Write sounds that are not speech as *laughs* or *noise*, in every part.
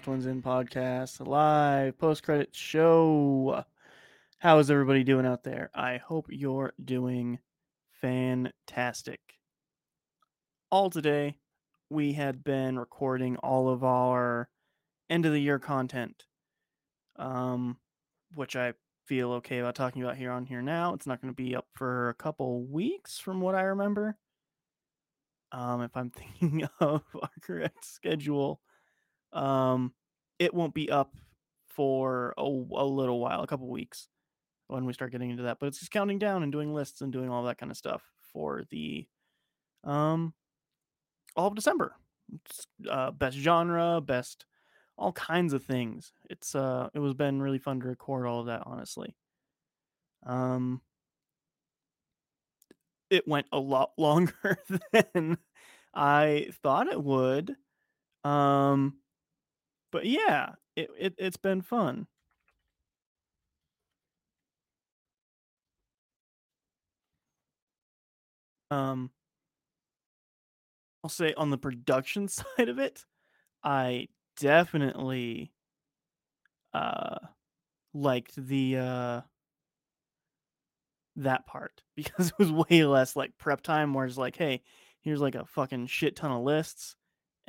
Last Ones In podcast live post credit show. How is everybody doing out there? I hope you're doing fantastic. All today, we had been recording all of our end of the year content, um, which I feel okay about talking about here on here now. It's not going to be up for a couple weeks, from what I remember um, if I'm *laughs* thinking of our correct schedule, um, it won't be up for a, a little while, a couple weeks when we start getting into that. But it's just counting down and doing lists and doing all that kind of stuff for the um all of December. Uh, best genre, best all kinds of things. It's uh it was been really fun to record all of that, honestly. Um it went a lot *laughs* longer than I thought it would. Um, but yeah, it, it it's been fun. Um, I'll say on the production *laughs* side of it, I definitely uh liked the uh that part *laughs* because it was way less like prep time where it's like hey here's like a fucking shit ton of lists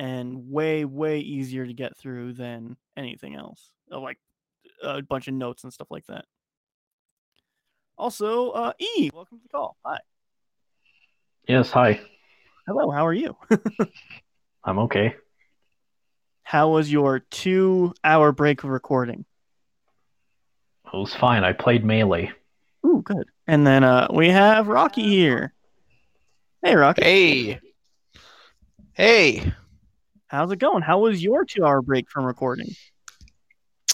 and way way easier to get through than anything else uh, like a bunch of notes and stuff like that also uh e welcome to the call hi Yes, hi. hello how are you *laughs* I'm okay. how was your two hour break of recording It was fine. I played Melee. Ooh, good and then uh we have rocky here hey rocky Hey. Hey. How's it going how was your two hour break from recording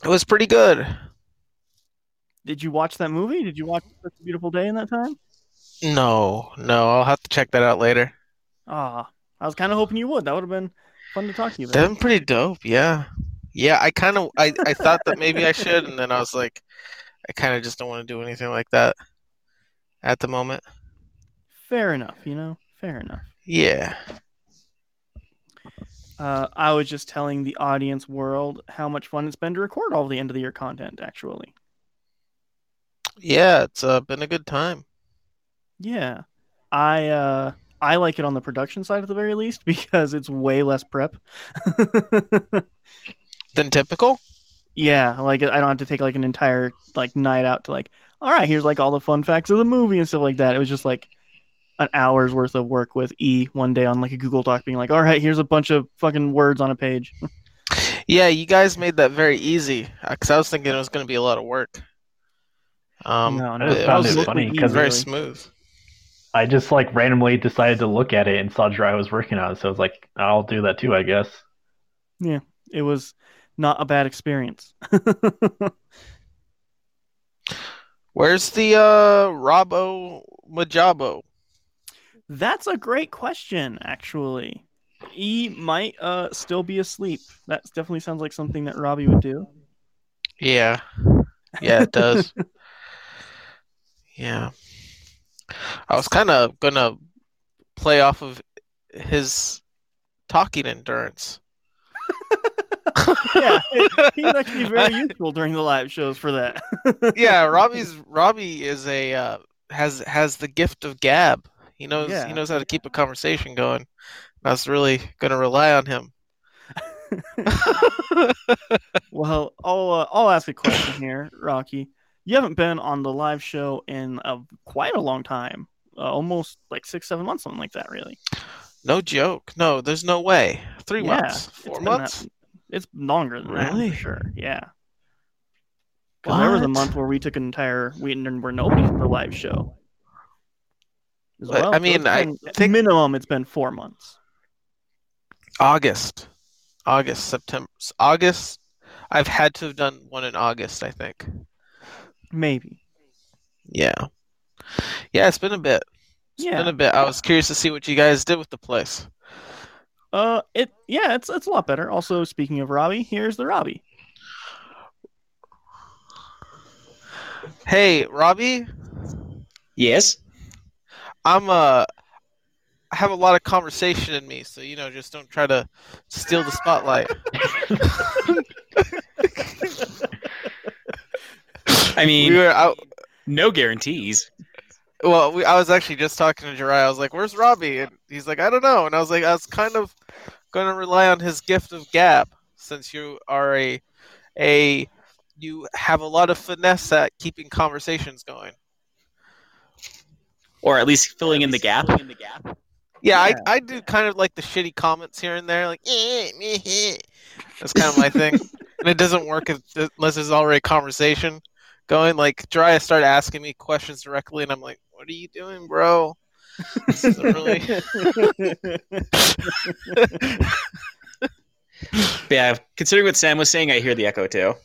It was pretty good. Did you watch that movie? Did you watch Such a Beautiful Day in that time? No, no, I'll have to check that out later. Ah, I was kind of hoping you would. That would have been fun to talk to you about. been pretty dope, yeah. Yeah, I kind of I, I thought that maybe I should, and then I was like, I kind of just don't want to do anything like that at the moment. Fair enough, you know. Fair enough. Yeah. Uh, I was just telling the audience world how much fun it's been to record all the end of the year content. Actually, Yeah, it's uh, been a good time. yeah, I uh, I like it on the production side at the very least *laughs* because it's way less prep. *laughs* Than typical? yeah, like I don't have to take like an entire like night out to like, all right, here's like all the fun facts of the movie and stuff like that. It was just like an hour's worth of work with E one day on like a Google Doc, being like, all right, here's a bunch of fucking words on a page. *laughs* Yeah, you guys made that very easy because I was thinking it was going to be a lot of work. Um, No, no, it was it funny because very really. smooth. I just like randomly decided to look at it and saw Dry was working on it, so I was like, I'll do that too, I guess. Yeah, it was not a bad experience. *laughs* Where's the uh Robo Majabo? That's a great question, actually. E might uh still be asleep. That definitely sounds like something that Robbie would do. Yeah. Yeah, it does. Yeah. I was kind of gonna play off of his talking endurance. *laughs* yeah, he's actually very *laughs* useful during the live shows for that. Yeah, *laughs* Robbie's Robbie is a uh, has has the gift of gab. He knows Yeah. he knows how to keep a conversation going. I was really gonna rely on him. *laughs* Well, I'll uh, I'll ask a question here, Rocky. You haven't been on the live show in a, quite a long time, uh, almost like six, seven months, something like that. Really, No joke. No, there's no way. Three Yeah, months? it's Four that- months? it's longer than that Really? for sure. Yeah, because there was a month where we took an entire we and where nobody did the live show. As well. I mean, it's I think- minimum it's been four months. August, August, September, August. I've had to have done one in August, I think. Maybe. Yeah, yeah, it's been a bit. It's Yeah. been a bit. I was curious to see what you guys did with the place. Uh, it yeah, it's it's a lot better. Also, speaking of Robbie, here's the Robbie. Hey, Robbie, Yes. I'm uh, I have a lot of conversation in me, so you know, just don't try to steal the spotlight. I mean, we were out. no guarantees. Well, we, I was actually just talking to Jirai. I was like, "Where's Robbie?" And he's like, "I don't know." And I was like, "I was kind of going to rely on his gift of gab, since you are a a you have a lot of finesse at keeping conversations going." Or at least filling in the gap. Yeah, Yeah. I, I do kind of like the shitty comments here and there, like eh, meh, eh. that's kind of my thing, *laughs* and it doesn't work if, unless there's already conversation going. Like Jiraiya started asking me questions directly, and I'm like, "What are you doing, bro?" This isn't really. *laughs* Yeah, considering what Sam was saying, I hear the echo too.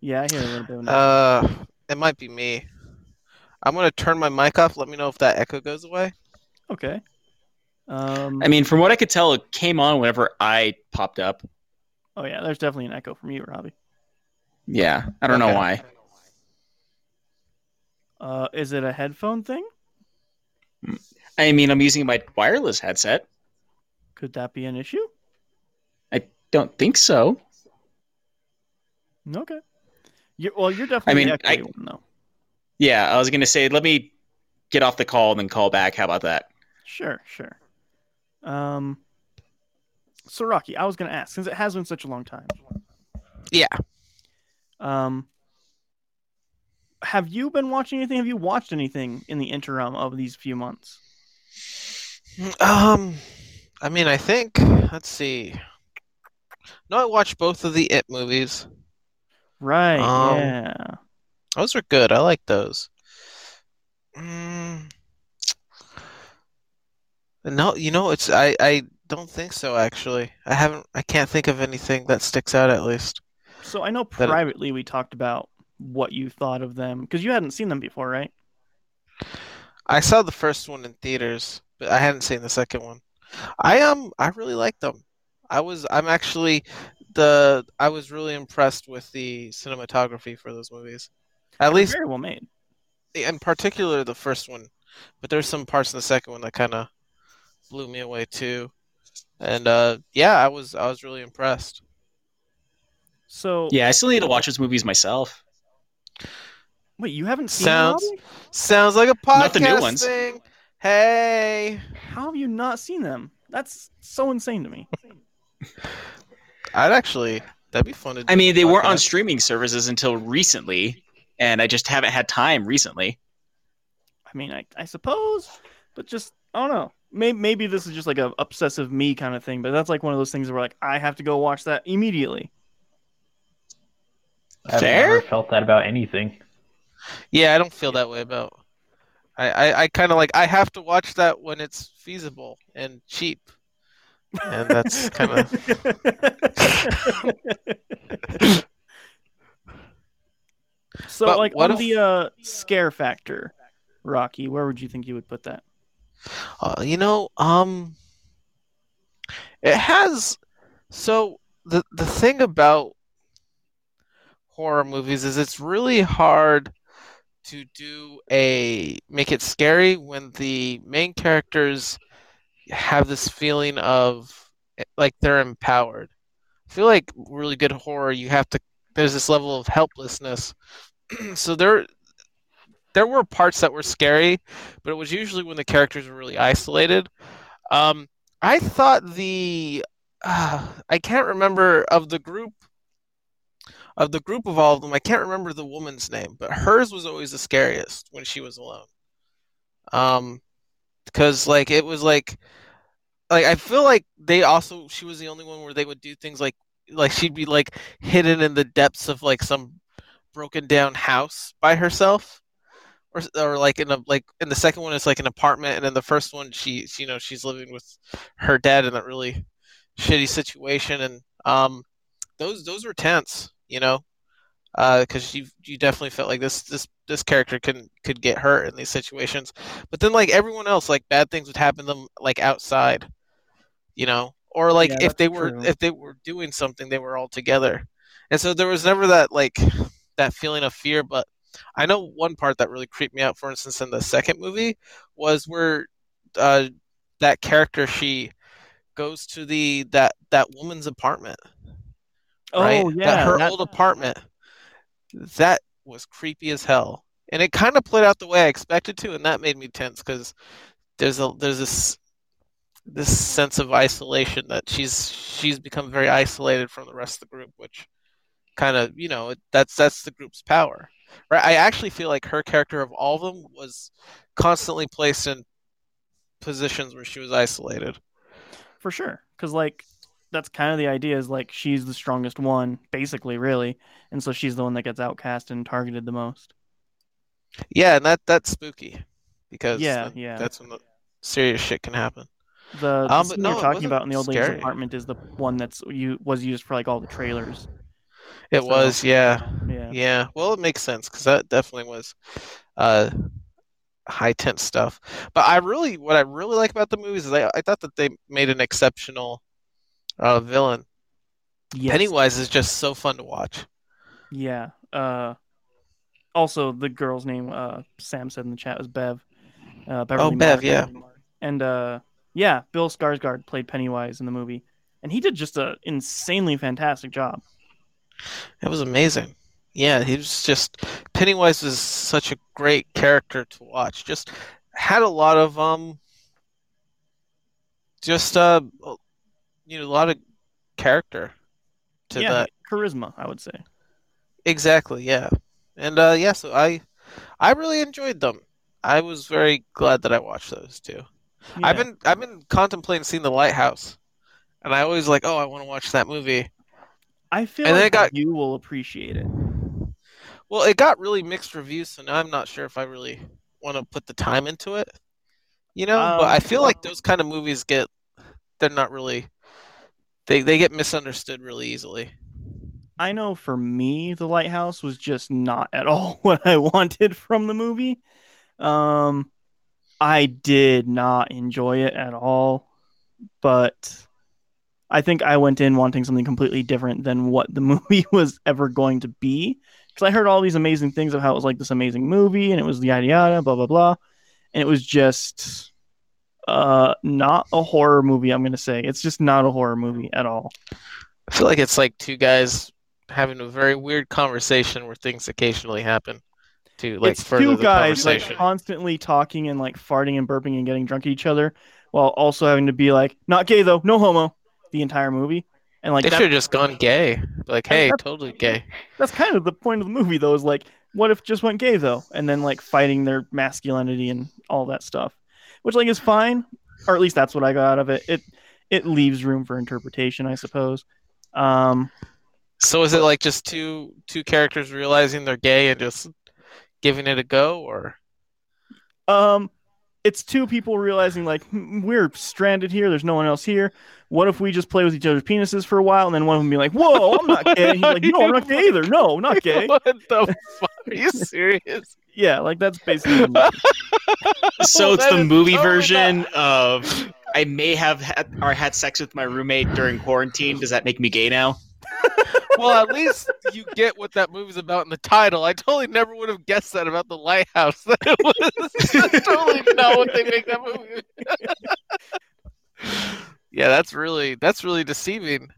yeah, I hear a little bit of an Uh, it might be me. I'm gonna turn my mic off. Let me know if that echo goes away. Okay. Um. I mean, from what I could tell, it came on whenever I popped up. oh yeah, there's definitely an echo from you, Robbie. Yeah, I don't know why. Uh, is it a headphone thing? I mean, I'm using my wireless headset. Could that be an issue? I don't think so. Okay. You're, well, you're definitely I mean, I- echoey one though. Yeah, I was gonna say, let me get off the call and then call back. How about that? Sure, sure. Um. So Rocky, I was gonna ask since it has been such a long time. Yeah. Um. Have you been watching anything? Have you watched anything in the interim of these few months? Um, I mean, I think. Let's see. No, I watched both of the It movies. Right. Um, yeah. Those are good. I like those. Mm. No, you know, it's I I don't think so actually. I haven't I can't think of anything that sticks out at least. So I know that- privately we talked about what you thought of them because you hadn't seen them before, right? I saw the first one in theaters, but I hadn't seen the second one. I um I really like them. I was I'm actually the I was really impressed with the cinematography for those movies. At They're least very well made. in particular the first one, but there's some parts in the second one that kind of blew me away too. And uh yeah, I was I was really impressed. So Yeah, I still need to watch those movies myself. wait, you haven't seen Sounds- them? Sounds like a podcast Not the new ones. thing. Hey, How have you not seen them? That's so insane to me. I'd actually that'd be fun to do. I mean, a they weren't on streaming services until recently, and I just haven't had time recently. I mean, I, I suppose, but just I don't know. Maybe maybe this is just like a obsessive me kind of thing, but that's like one of those things where like I have to go watch that immediately. I've Fair? never felt that about anything. Yeah, I don't feel that way about. I I, I kind of like I have to watch that when it's feasible and cheap, and that's kind of *laughs* *laughs* so But like what on if- the uh, scare factor, Rocky, where would you think you would put that? Uh, you know, um, it has. So the the thing about horror movies is it's really hard to do a make it scary when the main characters have this feeling of like they're empowered. I feel like really good horror, you have to. There's this level of helplessness. *clears throat* so there, there were parts that were scary, but it was usually when the characters were really isolated. Um, I thought the uh, I can't remember of the group of the group of all of them. I can't remember the woman's name, but hers was always the scariest when she was alone. Um, because like it was like like I feel like they also she was the only one where they would do things like like she'd be like hidden in the depths of like some broken down house by herself. Or or like in a like in the second one it's like an apartment, and in the first one she you know she's living with her dad in a really shitty situation, and um those those were tense, you know, because you you definitely felt like this this this character can could get hurt in these situations, but then like everyone else, like bad things would happen to them like outside, you know, or like Yeah, if they were true. if they were doing something, they were all together, and so there was never that like that feeling of fear. But I know one part that really creeped me out, for instance, in the second movie was where uh, that character she goes to the that that woman's apartment right? Oh yeah, that her that- old apartment. That was creepy as hell, and it kind of played out the way I expected to, and that made me tense because there's a there's this this sense of isolation that she's she's become very isolated from the rest of the group, which kind of you know that's that's the group's power, right? I actually feel like her character of all of them was constantly placed in positions where she was isolated. for sure because like that's kind of the idea is like she's the strongest one basically really and so she's the one that gets outcast and targeted the most Yeah, and that that's spooky because Yeah, yeah. that's when the serious shit can happen. The, Um, no, you're talking about in the old lady's apartment is the one that's you was used for like all the trailers It So- was, yeah, yeah yeah. Well, it makes sense because that definitely was uh, high tense stuff. But I really, what I really like about the movies is I, I thought that they made an exceptional uh, villain. yes. Pennywise is just so fun to watch. yeah uh also the girl's name uh sam said in the chat was bev uh Beverly Oh, Bev, Mark. yeah. and uh yeah bill skarsgård played pennywise in the movie and he did just a insanely fantastic job It was amazing. Yeah, he was just Pennywise was such a great character to watch. Just had a lot of um, just uh, you know, a lot of character to yeah that. charisma i would say Exactly, yeah. And uh, yeah, so I, I really enjoyed them. I was very glad that I watched those too. I've been I've been contemplating seeing the Lighthouse, and I always like, oh, I want to watch that movie. I feel And like it got- you will appreciate it. Well, it got really mixed reviews, so now I'm not sure if I really want to put the time into it. You know, but Um, I feel like those kind of movies get they're not really they they get misunderstood really easily. I know for me, The Lighthouse was just not at all *laughs* what I wanted from the movie. Um, I did not enjoy it at all, but I think I went in wanting something completely different than what the *laughs* movie was ever going to be. Because I heard all these amazing things of how it was like this amazing movie and it was the yada yada, blah blah blah, and it was just uh not a horror movie. I'm gonna say it's just not a horror movie at all. I feel like it's like two guys having a very weird conversation where things occasionally happen to like it's two guys like constantly talking and like farting and burping and getting drunk at each other while also having to be like not gay though. No homo. The entire movie. And like they should have just gone gay. Like, hey, totally gay. that's kind of the point of the movie though is like what if just went gay though? And then like fighting their masculinity and all that stuff. Which like is fine. Or at least that's what i got out of it. It it leaves room for interpretation i suppose. Um So is it like just two two characters realizing they're gay and just giving it a go, or Um, it's two people realizing like "Hmm, we're stranded here. There's no one else here. What if we just play with each other's penises for a while, and then one of them be like, "Whoa, I'm not gay." And he's like, "No, I'm not gay either. No, not gay." *laughs* what the fuck? Are you *laughs* serious? Yeah, like that's basically. The movie. *laughs* So it's the movie totally version of I may have had or had sex with my roommate during quarantine. Does that make me gay now? *laughs* well, at least you get what that movie's about in the title. I totally never would have guessed that about the lighthouse. *laughs* That it was totally *laughs* not what they make that movie. yeah, that's really that's really deceiving.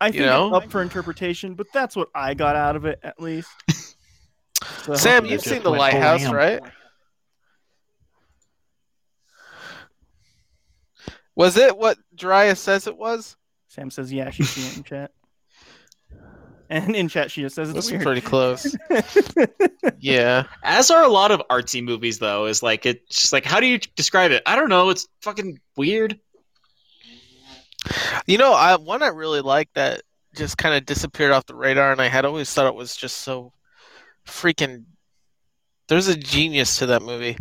I think know? it's up for interpretation, but that's what I got out of it at least. So- Sam, you've seen the oh, lighthouse, damn. right? Was it what Darius says it was? Sam says, "Yeah, she's seen it in chat." *laughs* And in chat, she just says it's That's weird. pretty close. *laughs* Yeah. As are a lot of artsy movies, though. Is like it's just like how do you describe it? I don't know. It's fucking weird. You know, I one I really liked that just kind of disappeared off the radar, and I had always thought it was just so freaking there's a genius to that movie.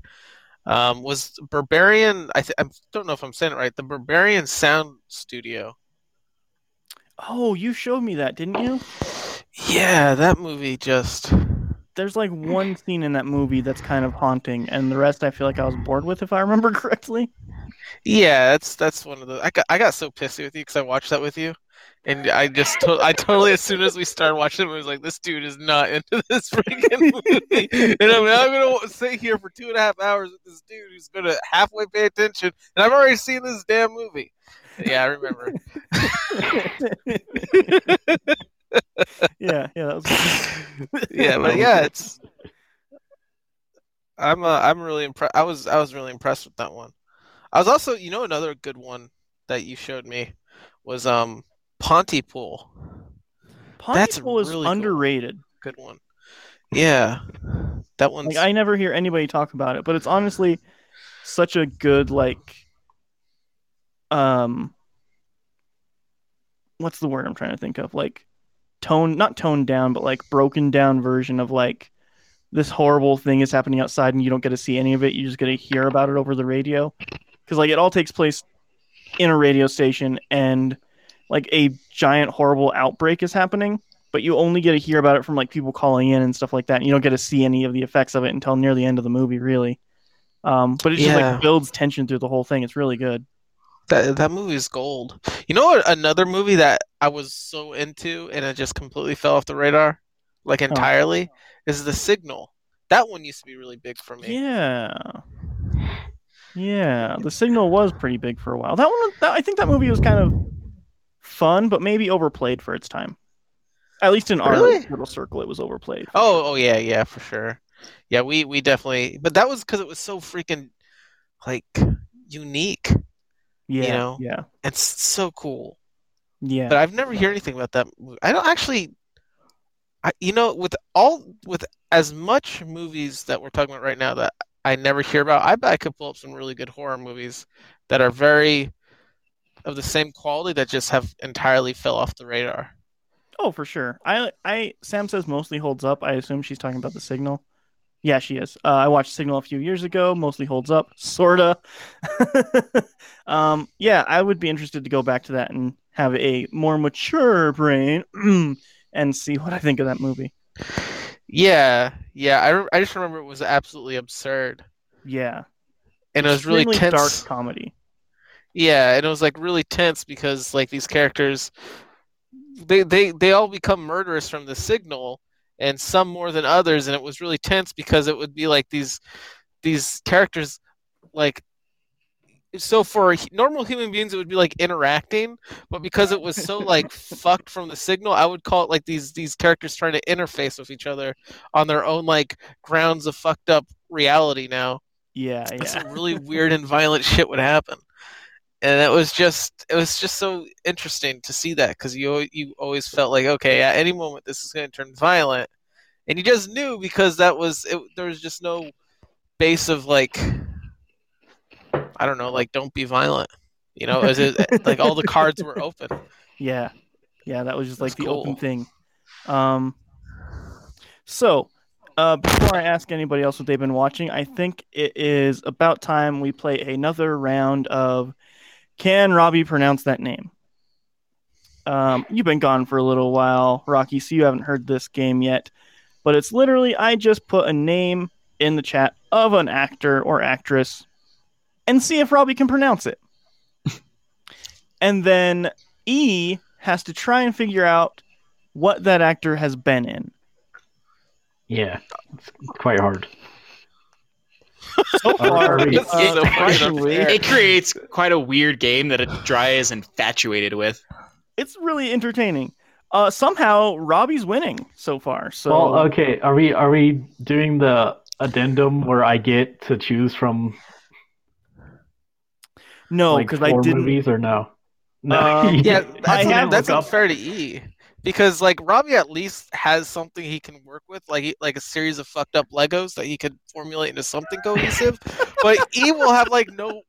Um, was Barbarian? I, th- I don't know if I'm saying it right. The Berberian Sound Studio. Oh, you showed me that, didn't you? Yeah, that movie just. There's like one scene in that movie that's kind of haunting, and the rest I feel like I was bored with, if I remember *laughs* correctly. Yeah, that's that's one of the. I got I got so pissy with you because I watched that with you, and I just to, I totally as soon as we started watching it, I was like, this dude is not *laughs* into this freaking movie, and I'm now gonna sit here for two and a half hours with this dude who's gonna halfway pay attention, and I've already seen this damn movie. Yeah, I remember. *laughs* yeah, yeah, that was yeah, but yeah, it's. I'm uh, I'm really impressed. I was I was really impressed with that one. I was also, you know, another good one that you showed me was um Pontypool. That's Pontypool is really cool. underrated. Good one. Yeah, that one. Like I never hear anybody talk about it, but it's honestly such a good like um what's the word I'm trying to think of? Like tone not toned down, but like broken down version of like this horrible thing is happening outside and you don't get to see any of it. You just get to hear about it over the radio. Cuz like it all takes place in a radio station and like a giant horrible outbreak is happening but you only get to hear about it from like people calling in and stuff like that. And you don't get to see any of the effects of it until near the end of the movie, really. Um, but it just Yeah. like builds tension through the whole thing. It's really good. That that movie is gold. You know what? Another movie that I was so into and it just completely fell off the radar, like entirely, is The Signal. That one used to be really big for me. Yeah, yeah. The Signal was pretty big for a while. That one, that, I think that movie was kind of fun, but maybe overplayed for its time. At least in our little circle, it was overplayed. Oh, oh yeah, yeah, for sure. Yeah, we we definitely, but that was because it was so freaking like unique. Yeah, know, yeah, It's so cool. yeah. But I've never heard anything about that. I don't actually. I you know with all with as much movies that we're talking about right now that I never hear about, I bet I could pull up some really good horror movies that are very of the same quality that just have entirely fell off the radar. Oh, for sure. I, I, Sam says mostly holds up. I assume she's talking about the Signal. Yeah, she is. Uh, I watched Signal a few years ago. Mostly holds up, *laughs* sorta. *laughs* um, yeah, I would be interested to go back to that and have a more mature brain *clears throat* and see what I think of that movie. Yeah, yeah. I, re- I just remember it was absolutely absurd, Yeah, and it was really tense. dark comedy. Yeah, and it was like really tense because like these characters they they they all become murderous from the signal and some more than others and it was really tense because it would be like these these characters like so for normal human beings it would be like interacting but because it was so like *laughs* fucked from the signal i would call it like these these characters trying to interface with each other on their own like grounds of fucked up reality now. Yeah, yeah, some really weird and violent shit would happen and it was just it was just so interesting to see that because you you always felt like okay at any moment this is going to turn violent and you just knew because that was it, there was just no base of like i don't know like don't be violent you know as it, *laughs* like all the cards were open yeah, yeah. That was just like That's the open thing. Um, so uh, before I ask anybody else what they've been watching, I think it is about time we play another round of Can Robbie pronounce that name? Um, you've been gone for a little while, Rocky, so you haven't heard this game yet. But it's literally I just put a name in the chat of an actor or actress and see if Robbie can pronounce it. *laughs* and then E has to try and figure out what that actor has been in. Yeah, it's quite hard. So *laughs* far, It's uh, so fucking surprisingly. It creates quite a weird game that a dry is infatuated with. it's really entertaining. Uh, somehow Robbie's winning so far. So Well, okay, are we are we doing the addendum where I get to choose from no, because four I didn't. movies or no? No. *laughs* Um, *laughs* yeah I that's, have that's unfair to e because like robbie at least has something he can work with like he- like a series of fucked up legos that he could formulate into something cohesive but E will have like no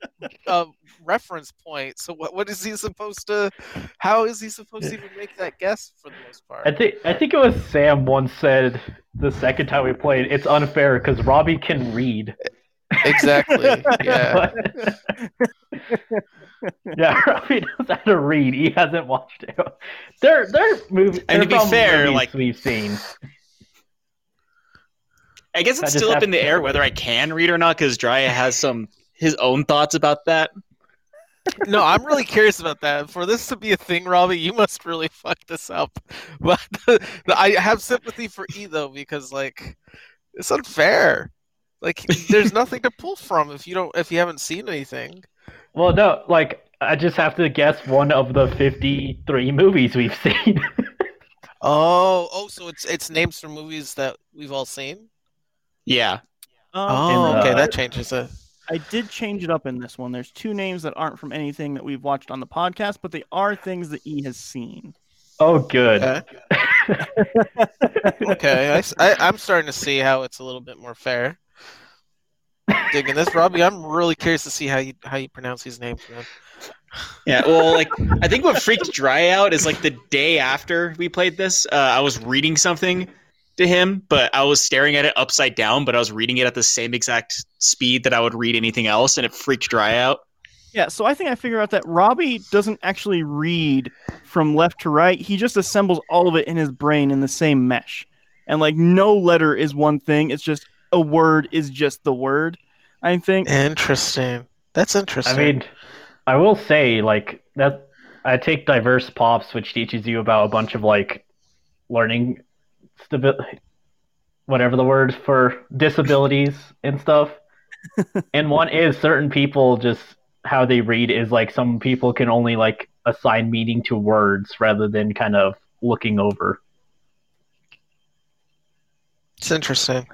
uh, reference point. So what what is he supposed to? How is he supposed to even make that guess for the most part? I think I think it was Sam once said the second time we played it's unfair because Robbie can read. Exactly. *laughs* Yeah. *laughs* *laughs* yeah, *laughs* Robbie knows how to read. He hasn't watched it. They're they're movies. And to they're be fair, like- we've seen. I guess it's just still up in the air whether I can read or not because Drya has some his own thoughts about that. No, I'm really curious about that. For this to be a thing, Robbie, you must really fuck this up. *laughs* But I have sympathy for E though because like it's unfair. Like there's nothing to pull from if you don't if you haven't seen anything. Well, no, like I just have to guess one of the fifty-three movies we've *laughs* seen. Oh, oh, so it's it's names from movies that we've all seen. Yeah. Um, Oh, And, okay, uh, that changes it. I did change it up in this one. There's two names that aren't from anything that we've watched on the podcast, but they are things that E has seen. oh, good. Okay. *laughs* Okay, I, s- I, am starting to see how it's a little bit more fair. Digging this, Robbie. I'm really curious to see how you how you pronounce these names, man. Yeah, well, like I think what freaked Dry out is like the day after we played this, uh, I was reading something to him, but I was staring at it upside down, but I was reading it at the same exact speed that I would read anything else, and it freaked Dry out. Yeah, so I think I figured out that Robbie doesn't actually read from left to right. He just assembles all of it in his brain in the same mesh. And like no letter is one thing, it's just a word is just the word. I think. Interesting. That's interesting. I mean, I will say like that. I take diverse pops, which teaches you about a bunch of like learning stability, whatever the word for disabilities and stuff. *laughs* and one is certain people just how they read is like some people can only like assign meaning to words rather than kind of looking over. it's interesting.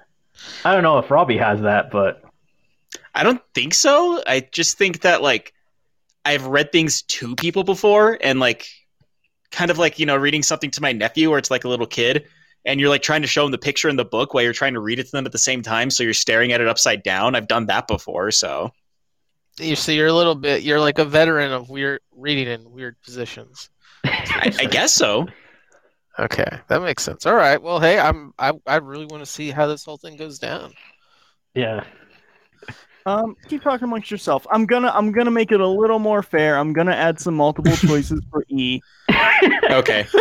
I don't know if Robbie has that, but I don't think so. I just think that like I've read things to people before and like kind of like, you know, reading something to my nephew or it's like a little kid and you're like trying to show him the picture in the book while you're trying to read it to them at the same time so you're staring at it upside down. I've done that before, so You see, you're a little bit. You're like a veteran of weird reading in weird positions. I, I guess so. Okay, that makes sense. All right. Well, hey, I'm. I I really want to see how this whole thing goes down. yeah. *laughs* Um, keep talking amongst yourself. I'm gonna I'm gonna make it a little more fair. I'm gonna add some multiple *laughs* choices for E. Okay. *laughs*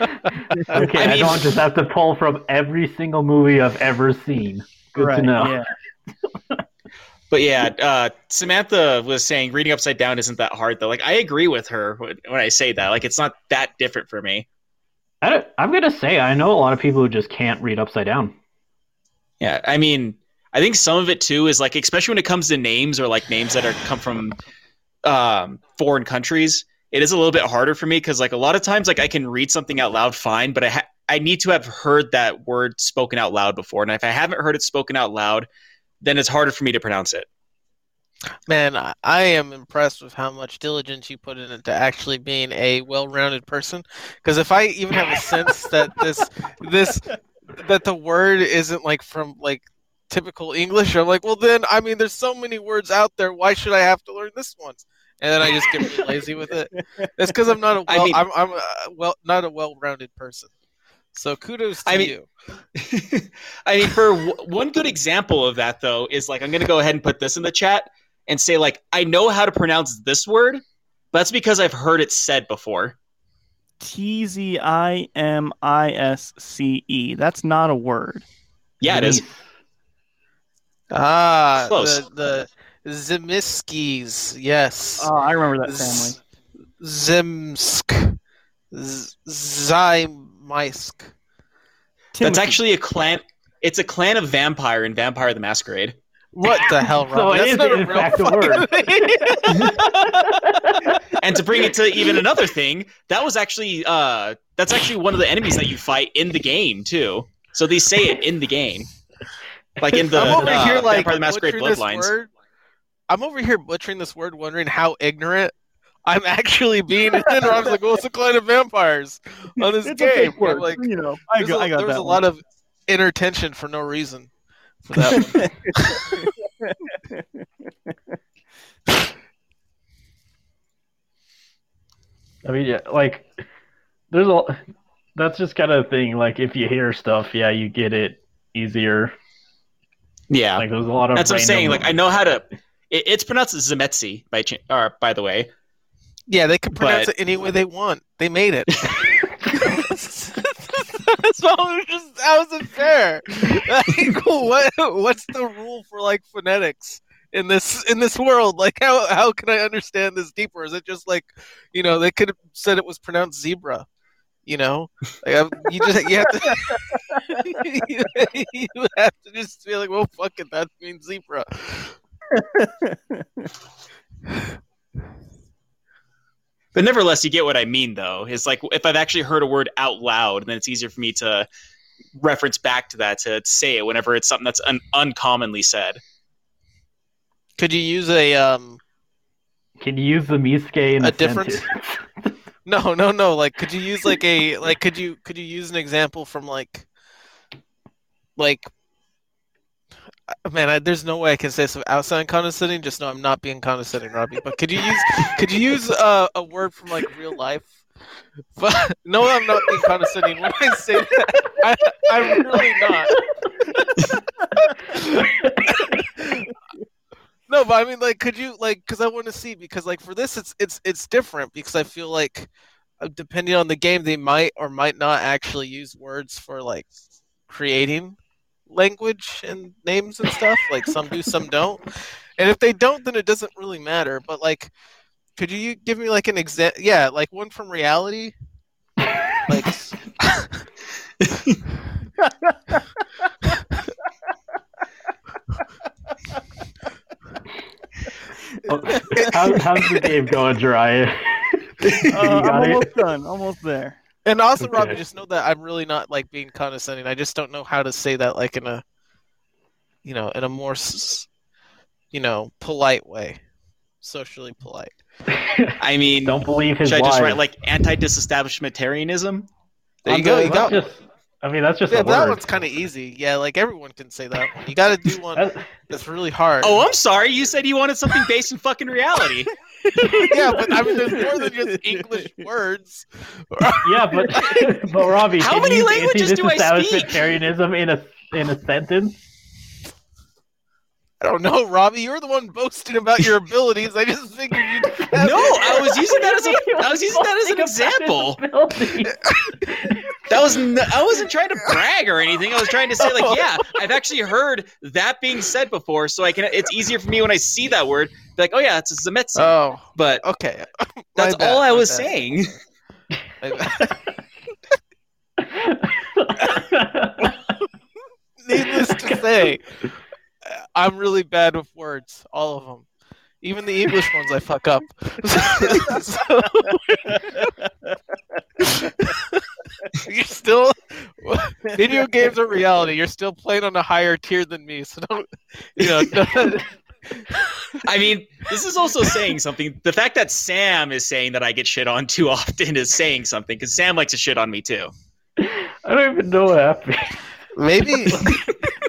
Okay, I, mean- don't just have to pull from every single movie I've ever seen. Good right, to know. Yeah. But yeah, uh, Samantha was saying reading upside down isn't that hard though. Like I agree with her when, when I say that. Like it's not that different for me. I I'm gonna say I know a lot of people who just can't read upside down. Yeah, I mean, I think some of it too is like, especially when it comes to names or like names that are come from um, foreign countries, it is a little bit harder for me because like a lot of times, like I can read something out loud fine, but I ha- I need to have heard that word spoken out loud before, and if I haven't heard it spoken out loud, then it's harder for me to pronounce it. Man, I, I am impressed with how much diligence you put into actually being a well-rounded person. Because if I even have a sense that this this that the word isn't like from like typical English, I'm like, well, then I mean, there's so many words out there. Why should I have to learn this one? And then I just get really lazy with it. That's because I'm not a *laughs* I well, mean- I'm, I'm a well not a well-rounded person. So kudos to I mean- you. *laughs* I mean, for w- one good example of that though is like I'm going to go ahead and put this in the chat and say like I know how to pronounce this word, but that's because I've heard it said before. T Z I M I S C E. That's not a word. Yeah, it is. Ah, Close. the the Zemisky's, yes. Oh, I remember that family. Zemsk. Z- Zymysk. That's actually a clan. It's a clan of vampire in Vampire the Masquerade. What the *laughs* hell, So Rob? it That's is, not a in real fact, a fucking word. *laughs* thing. *laughs* And to bring it to even another thing, that was actually uh that's actually one of the enemies that you fight in the game too. So they say it in the game, like in the I'm over uh, here like Vampire the Masquerade butchering this Bloodlines. word. I'm over here butchering this word, wondering how ignorant I'm actually being. And then Rob's like, "Well, it's a clan of vampires on this it's a game." fake I'm word. like, you know, I there's got, a, I got there was that a one. lot of inner tension for no reason for that. *laughs* I mean, yeah, like there's a that's just kind of thing. Like if you hear stuff, yeah, you get it easier. Yeah, Like there's a lot of that's what I'm saying. Like I know how to. It, it's pronounced Zemetsi by ch- or by the way. Yeah, they can pronounce But- it any way they want. They made it. *laughs* *laughs* *laughs* That's. It was just that wasn't fair. Like, *laughs* what? What's the rule for like phonetics in this in this world? Like, how how can I understand this deeper? Is it just like, you know, they could have said it was pronounced zebra. You know, like, you just you have to *laughs* you have to just be like, well, fuck it, that means zebra. But nevertheless, you get what I mean, though. It's like if I've actually heard a word out loud, then it's easier for me to reference back to that to say it whenever it's something that's un- uncommonly said. Could you use a um? Can you use the Miske in A a difference? *laughs* *laughs* No, no, no. Like, could you use like a like? Could you could you use an example from like, like, man, I, there's no way I can say this outside condescending. Just know I'm not being condescending, Robbie. But could you use could you use uh, a word from like real life? *laughs* But no, I'm not being condescending when I say that. I, I'm really not. *laughs* No, but I mean, like, could you like? Because I want to see. Because like for this, it's it's it's different. Because I feel like, uh, depending on the game, they might or might not actually use words for like creating language and names and stuff. Like some do, some don't. And if they don't, then it doesn't really matter. But like, could you give me like an example? Yeah, like one from reality. Like, Oh, *laughs* how, how's the game going, Jiraiya? *laughs* Uh, I'm got it? almost done. Almost there. And also, Okay. Robbie, just know that I'm really not like being condescending. I just don't know how to say that like in a, you know, in a more, you know, polite way, socially polite. *laughs* I mean, Don't believe his should I just write like anti-disestablishmentarianism? There you go. You That's got. just, I mean, that's just Yeah, a that word. one's kind of easy. Yeah, like everyone can say that one. You got to do *laughs* one That- that's really hard. Oh, I'm sorry. You said you wanted something based in fucking reality. *laughs* yeah, but I mean, there's more than just English words. *laughs* yeah, but but Robbie, How many you languages do I speak? anti-disestablishmentarianism in a in a sentence? I don't know, Robbie. You're the one boasting about your abilities. I just figured you'd. No, *laughs* I was using that as a I was using that as an example. That was n- I wasn't trying to brag or anything. I was trying to say like, yeah, I've actually heard that being said before, so I can. It's easier for me when I see that word, be like, oh yeah, it's a Zemetsi. Oh, but okay. *laughs* that's My bad, all I my was bad. saying. *laughs* Needless to say, I'm really bad with words. All of them. Even the English ones I fuck up. So- *laughs* you're still video games are reality. You're still playing on a higher tier than me, so don't you know? Don't, *laughs* I mean, this is also saying something. The fact that Sam is saying that I get shit on too often is saying something because Sam likes to shit on me too. I don't even know what happened. maybe *laughs*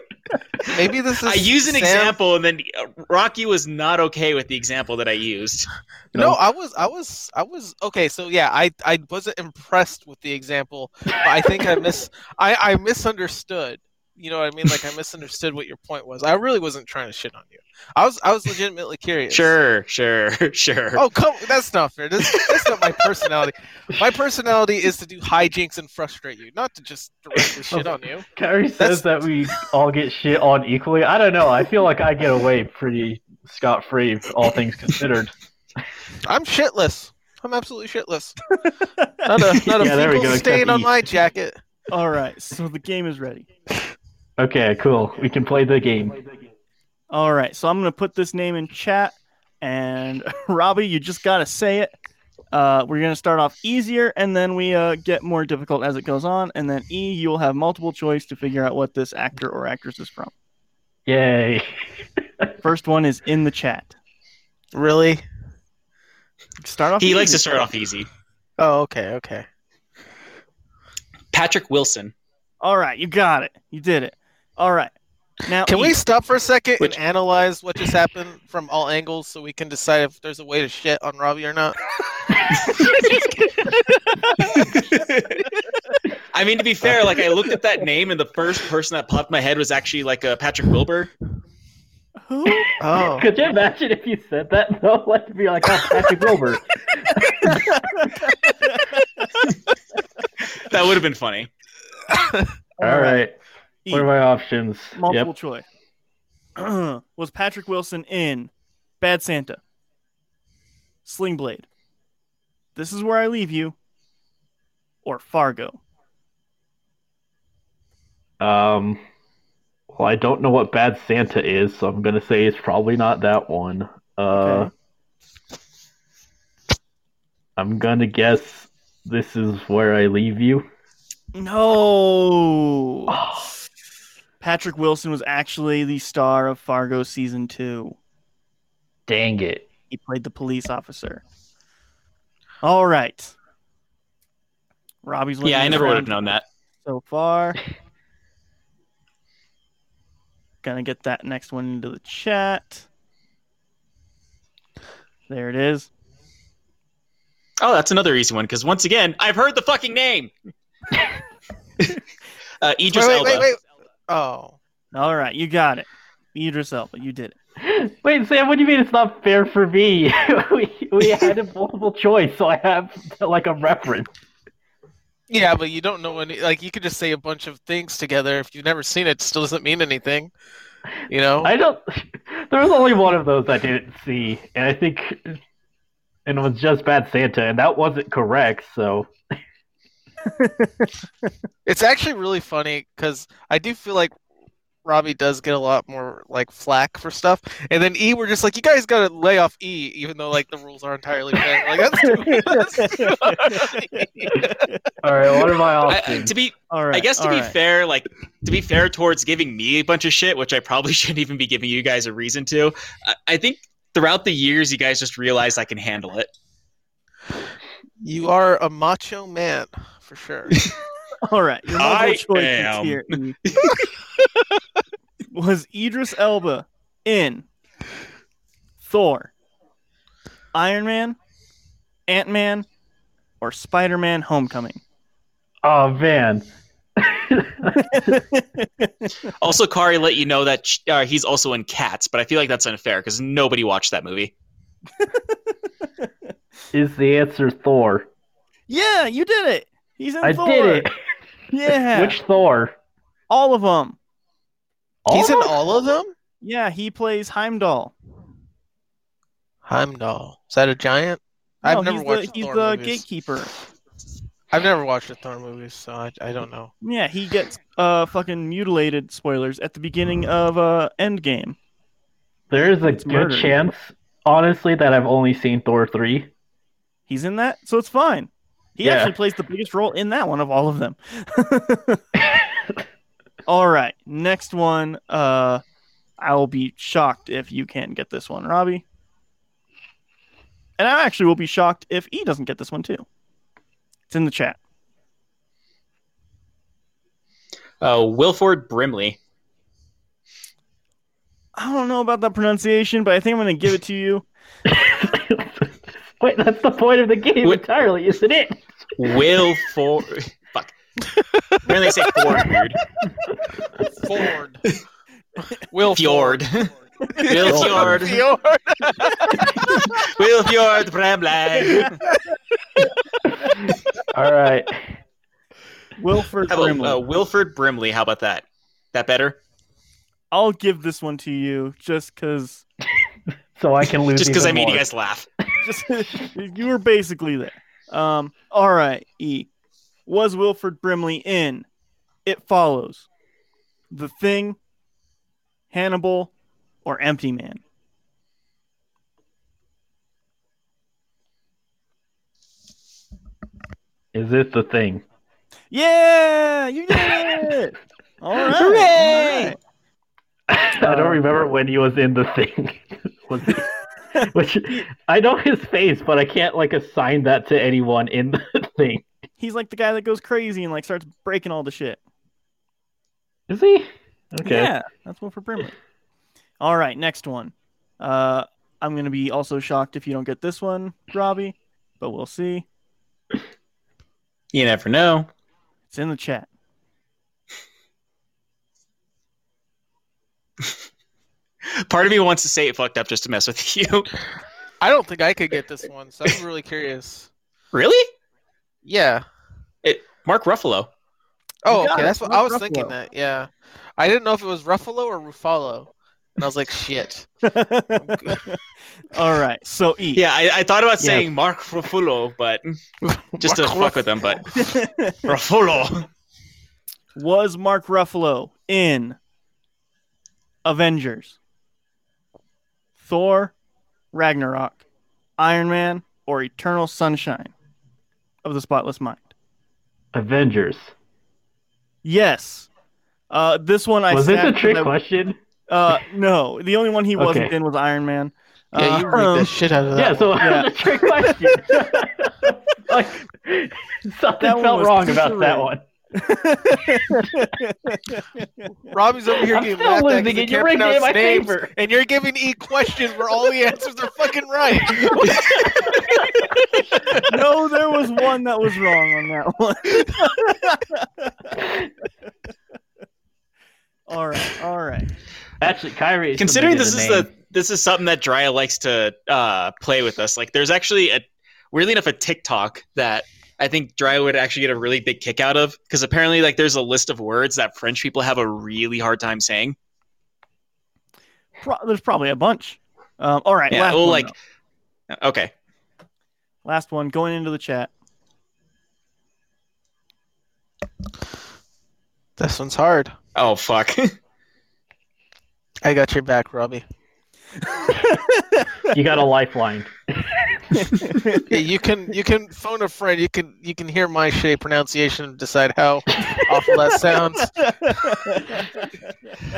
maybe this is. I use an Sam- example, and then uh, Rocky was not okay with the example that I used. No, I was, I was, I was okay. So yeah, I, I wasn't impressed with the example. But I think I miss, I, I misunderstood. You know what I mean? Like I misunderstood what your point was. I really wasn't trying to shit on you. I was, I was legitimately curious. Sure, sure, *laughs* sure. Oh, come, that's not fair. That's, that's not my personality. My personality is to do hijinks and frustrate you, not to just directly shit on you. *laughs* Carrie says that we all get shit on equally. I don't know. I feel like I get away pretty scot free, all things considered. *laughs* I'm shitless. I'm absolutely shitless. Not a, not a Yeah, there feeble stain on my jacket. All right, so the game is ready. Okay, cool. We can play the game. All right, so I'm gonna put this name in chat, and *laughs* Robbie, you just gotta say it. Uh, we're gonna start off easier, and then we uh, get more difficult as it goes on, and then E, you'll have multiple choice to figure out what this actor or actress is from. Yay. *laughs* First one is in the chat. Really? Start off. he likes to start off easy. Oh, okay, okay. Patrick Wilson. All right, you got it. You did it. All right. Now, Can we stop for a second Which- and analyze what just happened from all angles so we can decide if there's a way to shit on Robbie or not? *laughs* I mean, to be fair, like I looked at that name, and the first person that popped my head was actually like uh, Patrick Wilbur. who? Oh. Could you imagine if you said that though? *laughs* Like be like, oh, Patrick Wilbur. *laughs* That would have been funny. All right. What are my options? multiple choice. *clears throat* Was Patrick Wilson in Bad Santa, Sling Blade, This Is Where I Leave You, or Fargo? Um. Well, I don't know what Bad Santa is, so I'm gonna say it's probably not that one. Uh, Okay. I'm gonna guess this is where I leave you. No. Patrick Wilson was actually the star of Fargo season two. Dang it! He played the police officer. All right. Robbie's looking Yeah, I never would have known that. *laughs* so far. *laughs* Gonna get that next one into the chat. There it is. Oh, that's another easy one because once again, I've heard the fucking name. *laughs* uh, Idris wait, wait, Elba. wait, wait. Oh. All right, you got it. Idris Elba, you did it. *laughs* Wait, Sam, what do you mean it's not fair for me? *laughs* we we had a multiple choice, so I have like a reference. Yeah, but you don't know any. Like, you could just say a bunch of things together. If you've never seen it, it still doesn't mean anything. You know? I don't. *laughs* There was only one of those I didn't see, and I think, and it was just Bad Santa, and that wasn't correct. So It's actually really funny because I do feel like Robbie does get a lot more like flack for stuff, and then E, we're just like, you guys gotta lay off E, even though like the rules are entirely fair. Like that's too, *laughs* that's too all right, what are my I, I- uh, options? to be, All right. I guess to be right. fair, like to be fair towards giving me a bunch of shit, which I probably *laughs* shouldn't even be giving you guys a reason to. I, I think throughout the years, you guys just realized I can handle it. You are a macho man for sure. *laughs* All right. Your multiple I choices am. here. E. *laughs* Was Idris Elba in Thor, Iron Man, Ant Man, or Spider Man Homecoming? oh man, *laughs* Also, Kari let you know that uh, he's also in Cats, but I feel like that's unfair because nobody watched that movie. is the answer Thor? yeah, you did it. He's in I Thor. did it. *laughs* Yeah. Which Thor? all of them. He's in of them? all of them. Yeah, he plays Heimdall. Heimdall. Is that a giant? No, I've never he's watched the, he's Thor the movies. gatekeeper. I've never watched the Thor movies, so I, I don't know. Yeah, he gets uh fucking mutilated spoilers at the beginning of uh Endgame. There is a It's good murder. chance, honestly, that I've only seen Thor three. He's in that, so it's fine. He Yeah. actually plays the biggest role in that one of all of them. *laughs* all right, next one. Uh, I will be shocked if you can't get this one, Robbie. And I actually will be shocked if E doesn't get this one too. It's in the chat. Uh, Wilford Brimley. I don't know about that pronunciation, but I think I'm going to give it to you. *laughs* Wait, that's the point of the game Wait. entirely, isn't it? Wilford. Fuck. Apparently, they say Ford weird. Ford. Will Fjord. Will Fjord. Wilfjord Brimley. All right. Wilford about Brimley. uh, Wilford Brimley? How about that? That better? I'll give this one to you just because *laughs* So I can lose. Just because I made you guys laugh. *laughs* just you were basically there. Um, all right, E. Was Wilford Brimley in It Follows, The Thing, Hannibal, or Empty Man? Is it the thing? Yeah, you did it! *laughs* All right. Hooray! right. *laughs* I don't remember when he was in the thing. *laughs* was he? *laughs* Which I know his face, but I can't like assign that to anyone in the *laughs* thing. He's like the guy that goes crazy and like starts breaking all the shit. Is he? Okay. Yeah, that's one for Brimley. All right, next one. Uh, I'm gonna be also shocked if you don't get this one, Robbie, but we'll see. You never know. It's in the chat. *laughs* Part of me wants to say it fucked up just to mess with you. I don't think I could get this one, so I'm really curious. really? Yeah. It Mark Ruffalo. Oh, okay. it. That's what Mark I was Ruffalo. thinking. That yeah, I didn't know if it was Ruffalo or Ruffalo, and I was like, shit. *laughs* All right, so E. Yeah, I, I thought about Yeah. saying Mark Ruffalo, but just to Mark fuck with them. But *laughs* Ruffalo. was Mark Ruffalo in Avengers, Thor, Ragnarok, Iron Man, or Eternal Sunshine of the Spotless Mind? Avengers. Yes. Uh, this one I Was this a trick I- question? Uh, no, the only one he wasn't in was Iron Man. Yeah, you Uh, rigged the shit out of that. Yeah, so one. *laughs* Yeah. a trick question. *laughs* like something That felt wrong super about that one. *laughs* Robbie's over here I'm getting still laughed at 'cause losing he and you're can't rigged it in pronounce my names, favor. and you're giving E questions where all the answers are fucking right. *laughs* *laughs* no, there was one that was wrong on that one. all right, all right. Actually, Kyrie. Considering this is a the this is something that Drya likes to uh, play with us. Like, there's actually a weirdly enough a TikTok that I think Drya would actually get a really big kick out of because apparently, like, there's a list of words that French people have a really hard time saying. Pro- there's probably a bunch. Um, all right, Yeah, last well, one, like- though. Okay, last one going into the chat. This one's hard. oh fuck. *laughs* I got your back, Robbie. You got a lifeline. *laughs* *laughs* Yeah, you can you can phone a friend. You can you can hear my shitty pronunciation and decide how awful that sounds.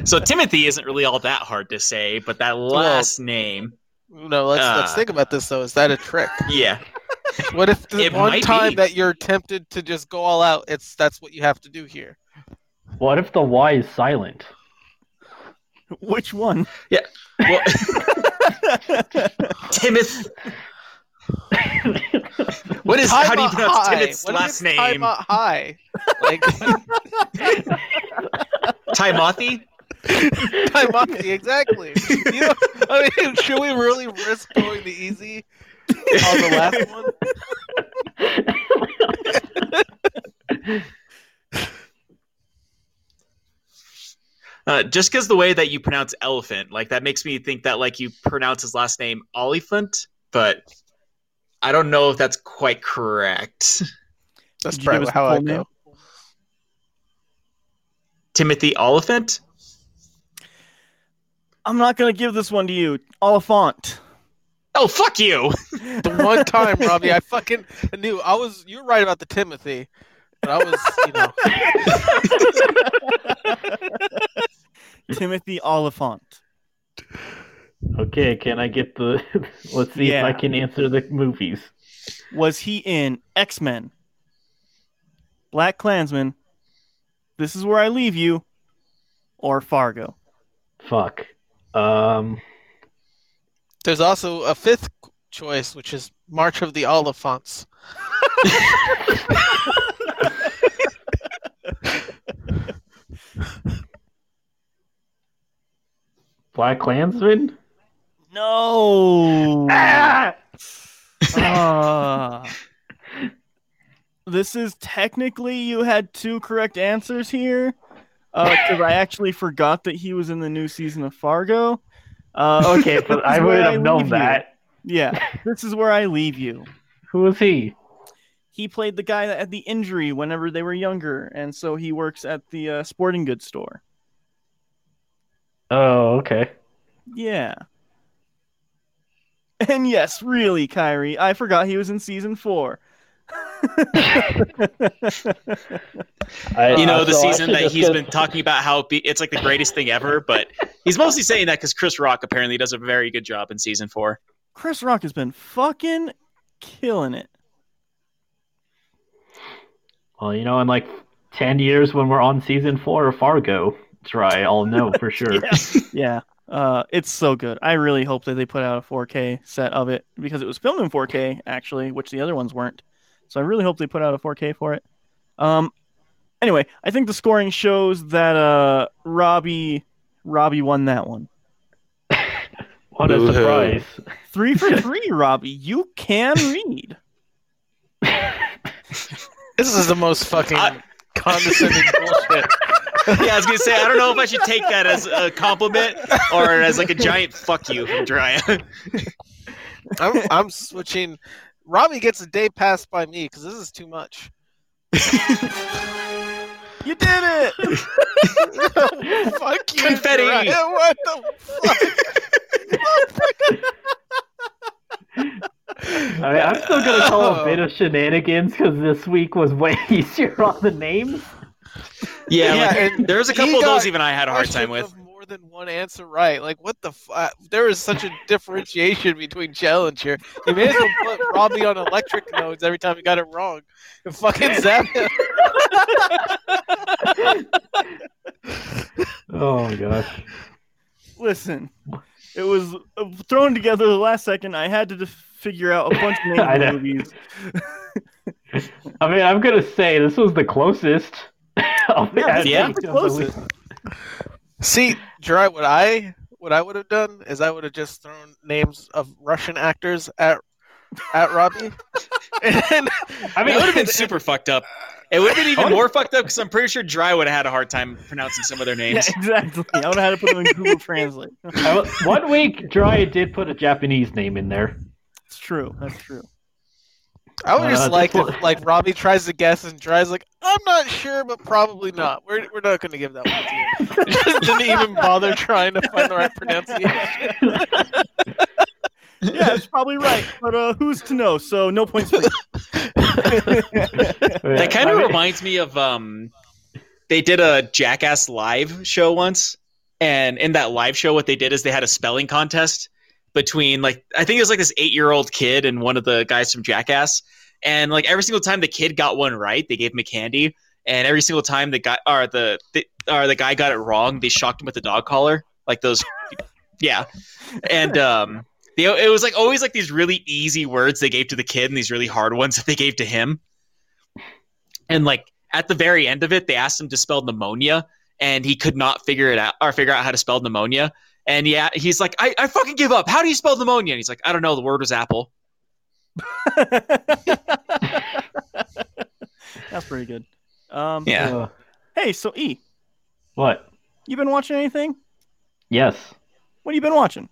*laughs* so Timothy isn't really all that hard to say, but that last name, No, let's let's Uh. think about this though. Is that a trick? yeah, *laughs* What if the It one time be. that you're tempted to just go all out, it's that's what you have to do here. What if the Y is silent? Which one? well, Timoth. What is? how do you pronounce high. Timoth's What last name? Time high. Like *laughs* Timothy. Timothy, exactly. You know, I mean, should we really risk going the easy on the last one? *laughs* Uh, just because the way that you pronounce elephant, like that makes me think that like you pronounce his last name Oliphant, but I don't know if that's quite correct. *laughs* That's Did probably how I name? go. Timothy Oliphant. I'm not gonna give this one to you. Oliphant. Oh fuck you! The one time, *laughs* Robbie, I fucking knew I was. You're right about the Timothy, but I was, you know, *laughs* Timothy Oliphant. Okay, can I get the? *laughs* Let's see if I can answer the movies. Was he in X Men, Black Klansman, This Is Where I Leave You, or Fargo? Fuck. Um. there's also a fifth choice, which is March of the Oliphants. *laughs* Black Klansman. No. Ah! Ah. this is technically you had two correct answers here because I actually forgot that he was in the new season of Fargo. Uh, *laughs* Okay, but I would where have known leave you. that. Yeah, this is where I leave you. Who is he? He played the guy that had the injury whenever they were younger, and so he works at the uh, sporting goods store. Oh, okay. Yeah. *laughs* And yes, really, Kyrie, I forgot he was in season four. I, You know uh, the so season that just he's get- been talking about how be- it's like the greatest thing ever, but he's mostly saying that because Chris Rock apparently does a very good job in season four. Chris Rock has been fucking killing it. Well, you know, in like ten years when we're on season four of Fargo, try, I'll know for sure. *laughs* Yeah. yeah. Uh, it's so good. I really hope that they put out a 4K set of it because it was filmed in 4K actually, which the other ones weren't. So I really hope they put out a 4K for it. Um, anyway, I think the scoring shows that uh Robbie Robbie won that one. *laughs* What a Boo-hoo. surprise! Three for *laughs* three, Robbie. You can read. *laughs* This is the most fucking I- condescending bullshit. *laughs* yeah, I was gonna say I don't know if I should take that as a compliment or as like a giant fuck you from Drya. *laughs* I'm I'm switching. Robbie gets a day pass by me because this is too much. *laughs* You did it. Fuck you, Confetti. Ryan. What the fuck? I mean, I'm still gonna call a bit oh. of shenanigans because this week was way easier on the names. Yeah, Yeah, like, and there's a couple of those even I had a hard time with. More than one answer right. Like what the fuck? There is such a differentiation between challenge here. You may as well put Robbie on electric nodes every time you got it wrong. And fucking zap him. Oh my gosh! Listen, it was uh, thrown together the last second. I had to def- figure out a bunch of *laughs* names of movies. I mean, I'm gonna say this was the closest. I'll *laughs* oh, Yeah, yeah. with the you. closest. See, Dry, what I what I would have done is I would have just thrown names of Russian actors at at Robbie. *laughs* and I mean, It would have been *laughs* super fucked up. It would have been even oh, more fucked up because I'm pretty sure Dry would have had a hard time pronouncing some of their Yeah, names. exactly. I would have had to put them in Google Translate. I w- one week, Dry did put a Japanese name in there. It's true. That's true. I would Uh, just this *laughs* like one- if like Robbie tries to guess and tries like, I'm not sure, but probably not. We're we're not gonna give that one to you. *laughs* *laughs* just didn't even bother trying to find the right pronunciation. Yeah, it's probably right, but uh, who's to know? So no points for you. That kind of reminds me of um, they did a Jackass live show once, and in that live show, what they did is they had a spelling contest between like I think it was like this eight year old kid and one of the guys from Jackass, and like every single time the kid got one right, they gave him a candy, and every single time the guy or the, the or the guy got it wrong, they shocked him with a dog collar, like those, *laughs* yeah, and um. They, it was like always like these really easy words they gave to the kid and these really hard ones *laughs* that they gave to him. And like at the very end of it they asked him to spell pneumonia and he could not figure it out or figure out how to spell pneumonia and yeah he's like i, I fucking give up how do you spell pneumonia and he's like i don't know the word was apple *laughs* That's pretty good. Um, Yeah. Uh, Hey, so E, what? you been watching anything? Yes. What have you been watching?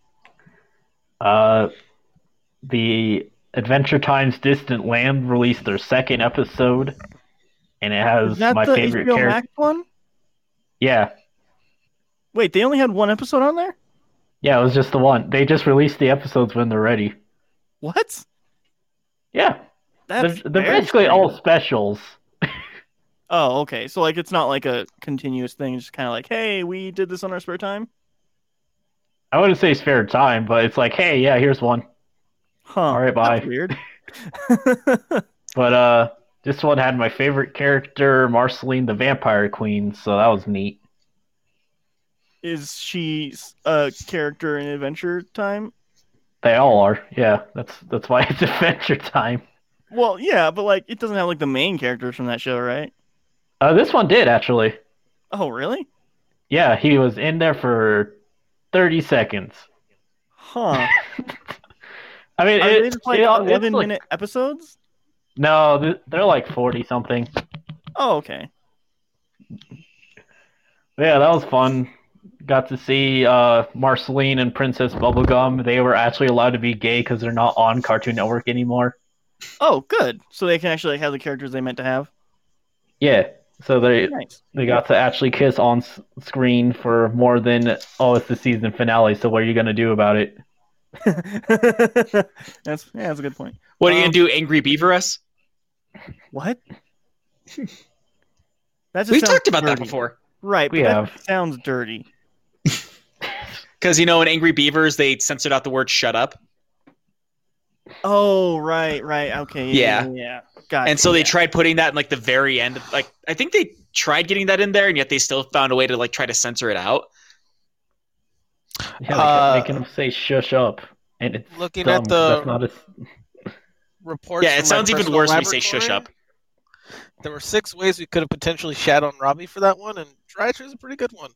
Uh, the Adventure Time's Distant Land released their second episode, and it has Is that my the favorite HBO character. Max one? Yeah, Wait, they only had one episode on there. Yeah, it was just the one. They just released the episodes when they're ready. What? Yeah, That's they're, they're basically all specials. *laughs* Oh, okay. So like, it's not like a continuous thing. It's just kind of like, hey, we did this on our spare time. I wouldn't say spare time, but it's like, hey, yeah, here's one. Huh? All right, bye. That's weird. *laughs* *laughs* But uh, this one had my favorite character, Marceline, the Vampire Queen, so that was neat. Is she a character in Adventure Time? They all are. Yeah, that's that's why *laughs* it's Adventure Time. Well, yeah, but like, it doesn't have like the main characters from that show, right? Uh, this one did actually. Oh, really? Yeah, he was in there for 30 seconds. Huh? *laughs* I mean, Are it, they just like it- eleven like- minute episodes? No, they're like 40 something. Oh, okay. Yeah, that was fun. Got to see uh, Marceline and Princess Bubblegum. They were actually allowed to be gay because they're not on Cartoon Network anymore. Oh, good. So they can actually have the characters they meant to have. Yeah, so they Nice. they got to actually kiss on s- screen for more than oh, it's the season finale. So what are you gonna do about it? *laughs* that's yeah, that's a good point. what are you Um, gonna do angry beaver us What? *laughs* That just we've talked about that before Right, We but that have. sounds dirty. *laughs* because you know in angry beavers they censored out the word shut up Oh, right, right. Okay. Yeah. Yeah. Yeah. yeah. Gotcha, and so they yeah. tried putting that in like the very end of, like i think they tried getting that in there, and yet they still found a way to like try to censor it out. Yeah, Uh, they kept making them say "shush up," and it's Looking dumb. at the- That's not a. Reports yeah, it sounds even worse when you say "shush up." There were six ways we could have potentially shat on Robbie for that one, and try is a pretty good one.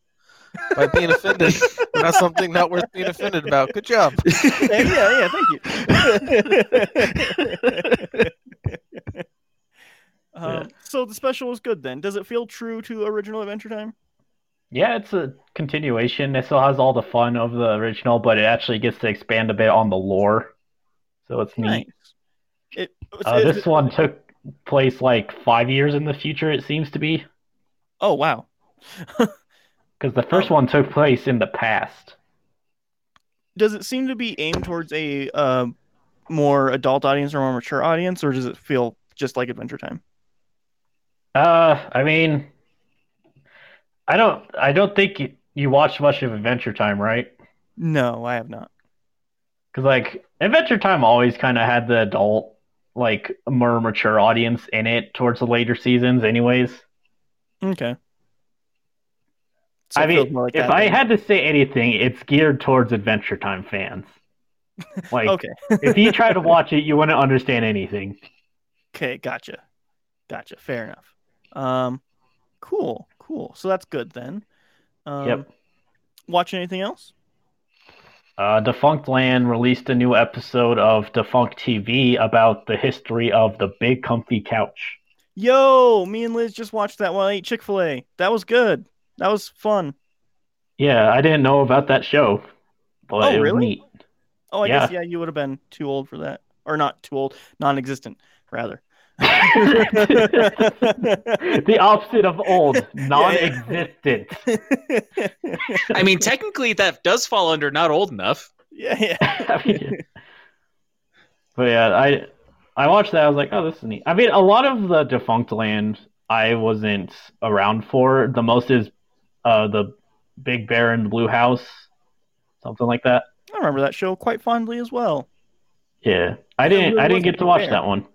By being offended, *laughs* not something not worth being offended about. Good job. *laughs* yeah, yeah, thank you. *laughs* um, So the special was good then. Does it feel true to original Adventure Time? Yeah, it's a continuation. It still has all the fun of the original, but it actually gets to expand a bit on the lore. So it's neat. Nice. It, Uh, it's- this one took place like five years in the future. It seems to be Oh wow. *laughs* because the first Oh. one took place in the past. Does it seem to be aimed towards a uh, more adult audience or more mature audience, or does it feel just like Adventure Time? Uh, I mean, I don't, I don't think you, you watched much of Adventure Time, right? No, I have not. Because like Adventure Time always kind of had the adult, like more mature audience in it towards the later seasons, anyways. Okay. So I mean, like if I had to say anything, it's geared towards Adventure Time fans. *laughs* Like, okay, *laughs* if you try to watch it, you wouldn't understand anything. okay, gotcha, gotcha. Fair enough. Um, cool, cool. So that's good then. Um, Yep. Watch anything else? Uh, Defunctland released a new episode of Defunct TV about the history of the big comfy couch. Yo, me and Liz just watched that while I ate Chick Fil A. That was good. That was fun. Yeah, I didn't know about that show, but Oh, really? Oh, I Yeah. guess yeah, you would have been too old for that, or not too old, non-existent rather. *laughs* the opposite of old, non-existent. I mean, technically, that does fall under not old enough. yeah, yeah. *laughs* I mean, but yeah, I I watched that. I was like, oh, this is neat. I mean, a lot of the Defunctland I wasn't around for. The most is uh, the Big Bear and the Blue House, something like that. I remember that show quite fondly as well. Yeah, I didn't. really I didn't get to watch fair. that one.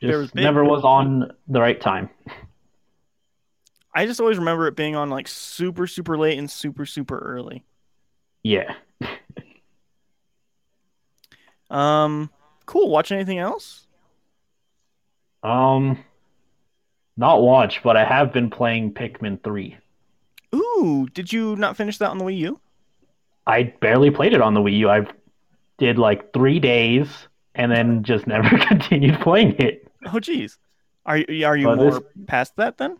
Just big- never was on the right time. *laughs* I just always remember it being on like super, super late and super, super early. Yeah. *laughs* Um, cool. Watch anything else? Um, not watch, but I have been playing Pikmin three. Ooh, did you not finish that on the Wii U? I barely played it on the Wii U. I did like three days and then just *laughs* never continued playing it. Oh, geez. Are you are you this- more past that then?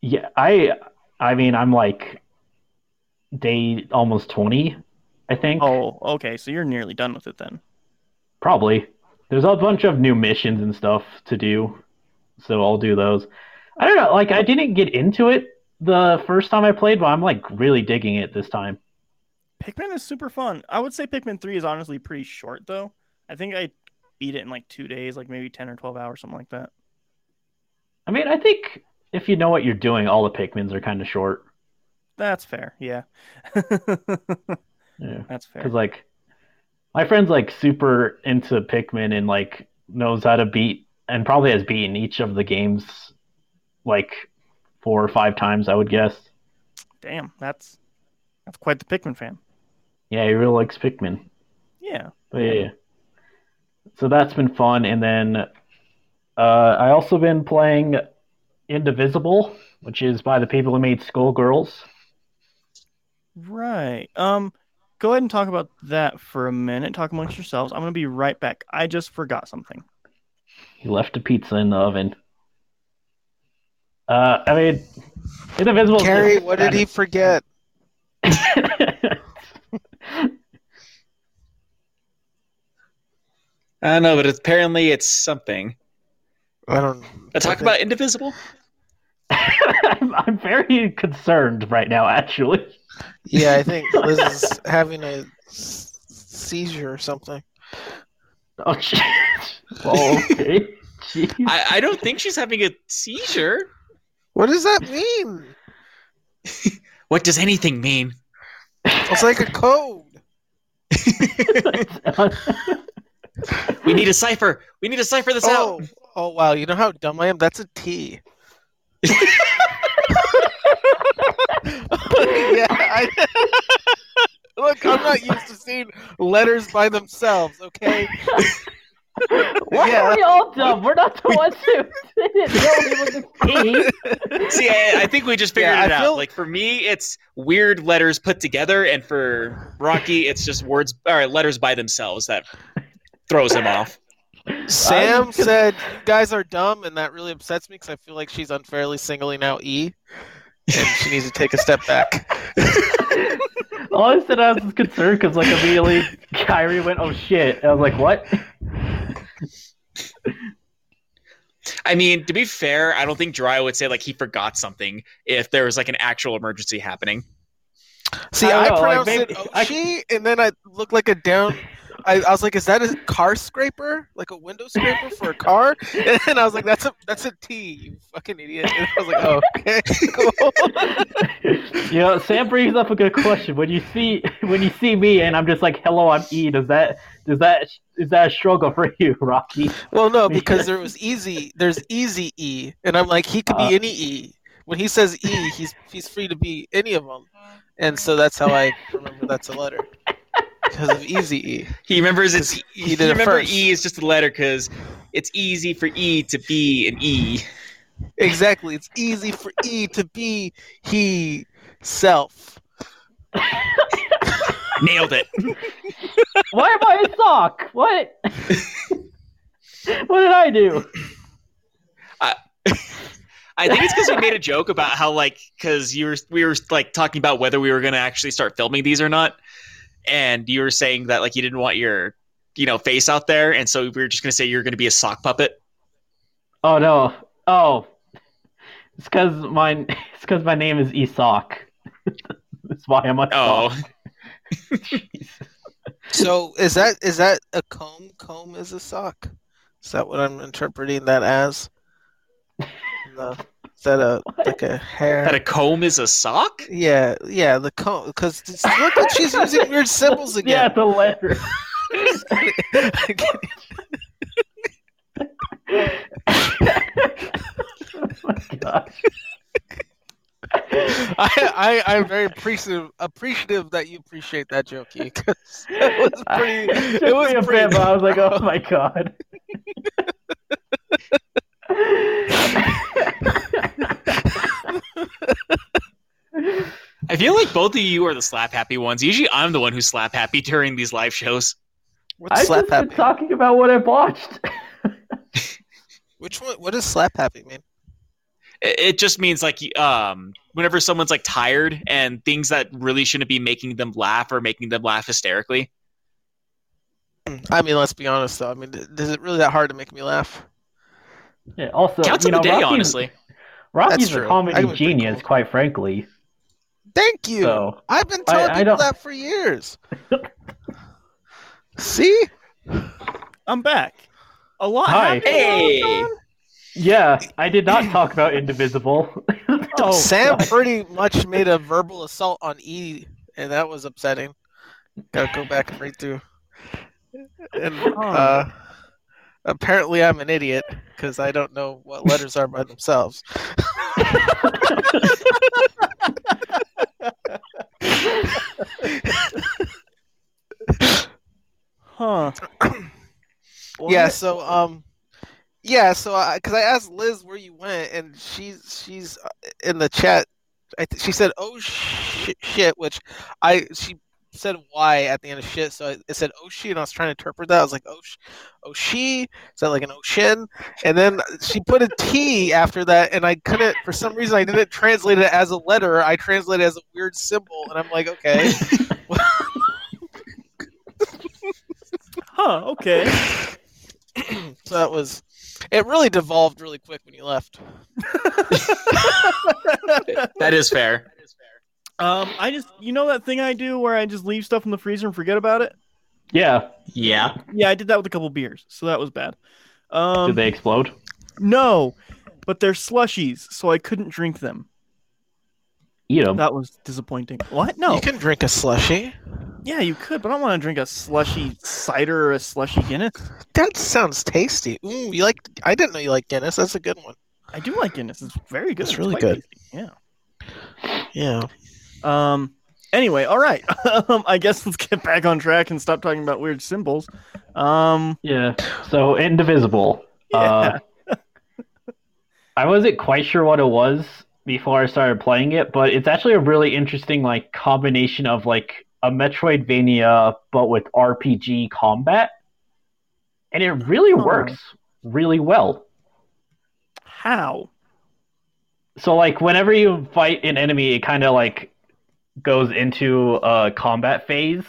Yeah, I I mean I'm like day almost twenty, I think. Oh, okay. So you're nearly done with it then. Probably. There's a bunch of new missions and stuff to do, so I'll do those. I don't know, like I didn't get into it the first time I played, but I'm like really digging it this time. Pikmin is super fun. I would say Pikmin 3 is honestly pretty short though. I think I beat it in like two days, like maybe 10 or 12 hours, something like that. I mean, I think if you know what you're doing, all the Pikmins are kind of short. That's fair. Yeah. Yeah. *laughs* That's fair. Because like my friend's like super into Pikmin and like knows how to beat and probably has beaten each of the games like four or five times, I would guess. Damn, that's that's quite the Pikmin fan. Yeah, he really likes Pikmin. Yeah. But yeah, yeah. So that's been fun, and then uh, I also been playing Indivisible, which is by the people who made Skullgirls. Right. Um go ahead and talk about that for a minute. Talk amongst yourselves. I'm going to be right back. I just forgot something. He left a pizza in the oven. Uh, I mean, Indivisible. Carrie, what did he forget? *laughs* I don't know, but apparently it's something. I don't. Uh, talk about Indivisible. *laughs* I'm, I'm very concerned right now, actually. Yeah, I think *laughs* Liz is having a seizure or something. Oh, shit. Oh, okay. *laughs* I, I don't think she's having a seizure. What does that mean? What does anything mean? It's like a code. We need a cipher. We need to cipher this Oh, out. oh wow! You know how dumb I am. That's a T. *laughs* yeah. I... *laughs* Look, I'm not used to seeing letters by themselves. Okay. *laughs* Why Yeah. are we all dumb? We're not the ones who didn't know it was a T. See, I, I think we just figured Yeah, it I out. feel- Like for me, it's weird letters put together, and for Rocky, it's just words or letters by themselves that throws him off. Sam said, "You guys are dumb," and that really upsets me because I feel like she's unfairly singling out E, and she needs to take a step back. *laughs* All I said I was concerned because like immediately Kyrie went, "Oh shit!" And I was like, "What?" I mean, to be fair, I don't think Dry would say like he forgot something if there was like an actual emergency happening. See, I I, know, like, pronounced maybe- it I- Oshi, and then I looked like a down. I, I was like, "Is that a car scraper? Like a window scraper for a car?" *laughs* And I was like, "That's a that's a T, you fucking idiot." And I was like, "Oh, okay, *laughs* cool." you know, Sam brings up a good question. When you see *laughs* when you see me and I'm just like, "Hello, I'm E," does that does that is that a struggle for you, Rocky? Well, no, because there was easy. There's easy E, and I'm like, he could Uh, be any E. When he says E, he's he's free to be any of them, and so that's how I remember that's a letter because of easy E. *laughs* He remembers it's He he, did it remember first. E is just a letter because it's easy for E to be an E. Exactly, it's easy for E to be he self. *laughs* Nailed it. Why am I a sock? What? *laughs* what did I do? I think it's because we made a joke about how like because you were we were like talking about whether we were going to actually start filming these or not, and you were saying that like you didn't want your you know face out there, and so we were just going to say you're going to be a sock puppet. Oh no! Oh, it's because my *laughs* it's because my name is Esoc. *laughs* That's why I'm a Oh, sock. *laughs* So is that is that a comb? Comb is a sock. Is that what I'm interpreting that as? No. Is that a *laughs* like a hair? that a comb is a sock. Yeah, yeah, the comb. Because look at she's using *laughs* weird symbols again. Yeah, again. the letter. *laughs* oh my gosh. I, I I'm very appreciative appreciative that you appreciate that jokey because it was pretty. It, It was me a pretty. bit, but I was like, oh my god. I feel like both of you are the slap happy ones. Usually, I'm the one who's slap happy during these live shows. What's I've slap just been happy? talking about what I've watched. *laughs* Which one? What does slap happy mean? It, it just means like um, whenever someone's like tired and things that really shouldn't be making them laugh or making them laugh hysterically. I mean, let's be honest though. I mean, is it really that hard to make me laugh? Yeah, also, Counts you in know, the day, Rocky's, honestly. Rocky's That's a true. Comedy genius, cool. quite frankly. Thank you. So I've been I- telling I people don't- that for years. See, I'm back. A lot. Hi. happened while I was Hey. yeah, I did not talk about Indivisible. *laughs* Oh, Sam God. pretty much made a verbal assault on E, and that was upsetting. Gotta go back and read through. And uh, apparently, I'm an idiot because I don't know what letters are by themselves. Huh. yeah. So um, yeah. So I because I asked Liz where you went, and she's she's uh, in the chat. I th- she said, "Oh shit, shit," which I she said why at the end of shit. So it said "oh she," and I was trying to interpret that. I was like, "Oh, sh- oh she," is that like an oh, ocean? And then she put a T after that, and I couldn't for some reason I didn't translate it as a letter. I translated it as a weird symbol, and I'm like, okay. Huh. Okay. *laughs* so that was. It really devolved really quick when you left. *laughs* That is fair. Um, I just you know that thing I do where I just leave stuff in the freezer and forget about it. yeah, Yeah. Yeah, I did that with a couple beers, so that was bad. Um, did they explode? no, but they're slushies, so I couldn't drink them. Eat them. That was disappointing. What? No. You can drink a slushy. Yeah, you could, but I don't want to drink a slushy cider or a slushy Guinness. That sounds tasty. Ooh, you like? I didn't know you like Guinness. That's a good one. I do like Guinness. It's very good. It's really quite good. tasty. Yeah. Yeah. Um. Anyway, all right. *laughs* um, I guess let's get back on track and stop talking about weird symbols. Um. Yeah. So indivisible. Uh, *laughs* I wasn't quite sure what it was before I started playing it, but it's actually a really interesting like combination of like a Metroidvania but with RPG combat. And it really Huh. works really well. How? So like whenever you fight an enemy, it kind of like goes into a combat phase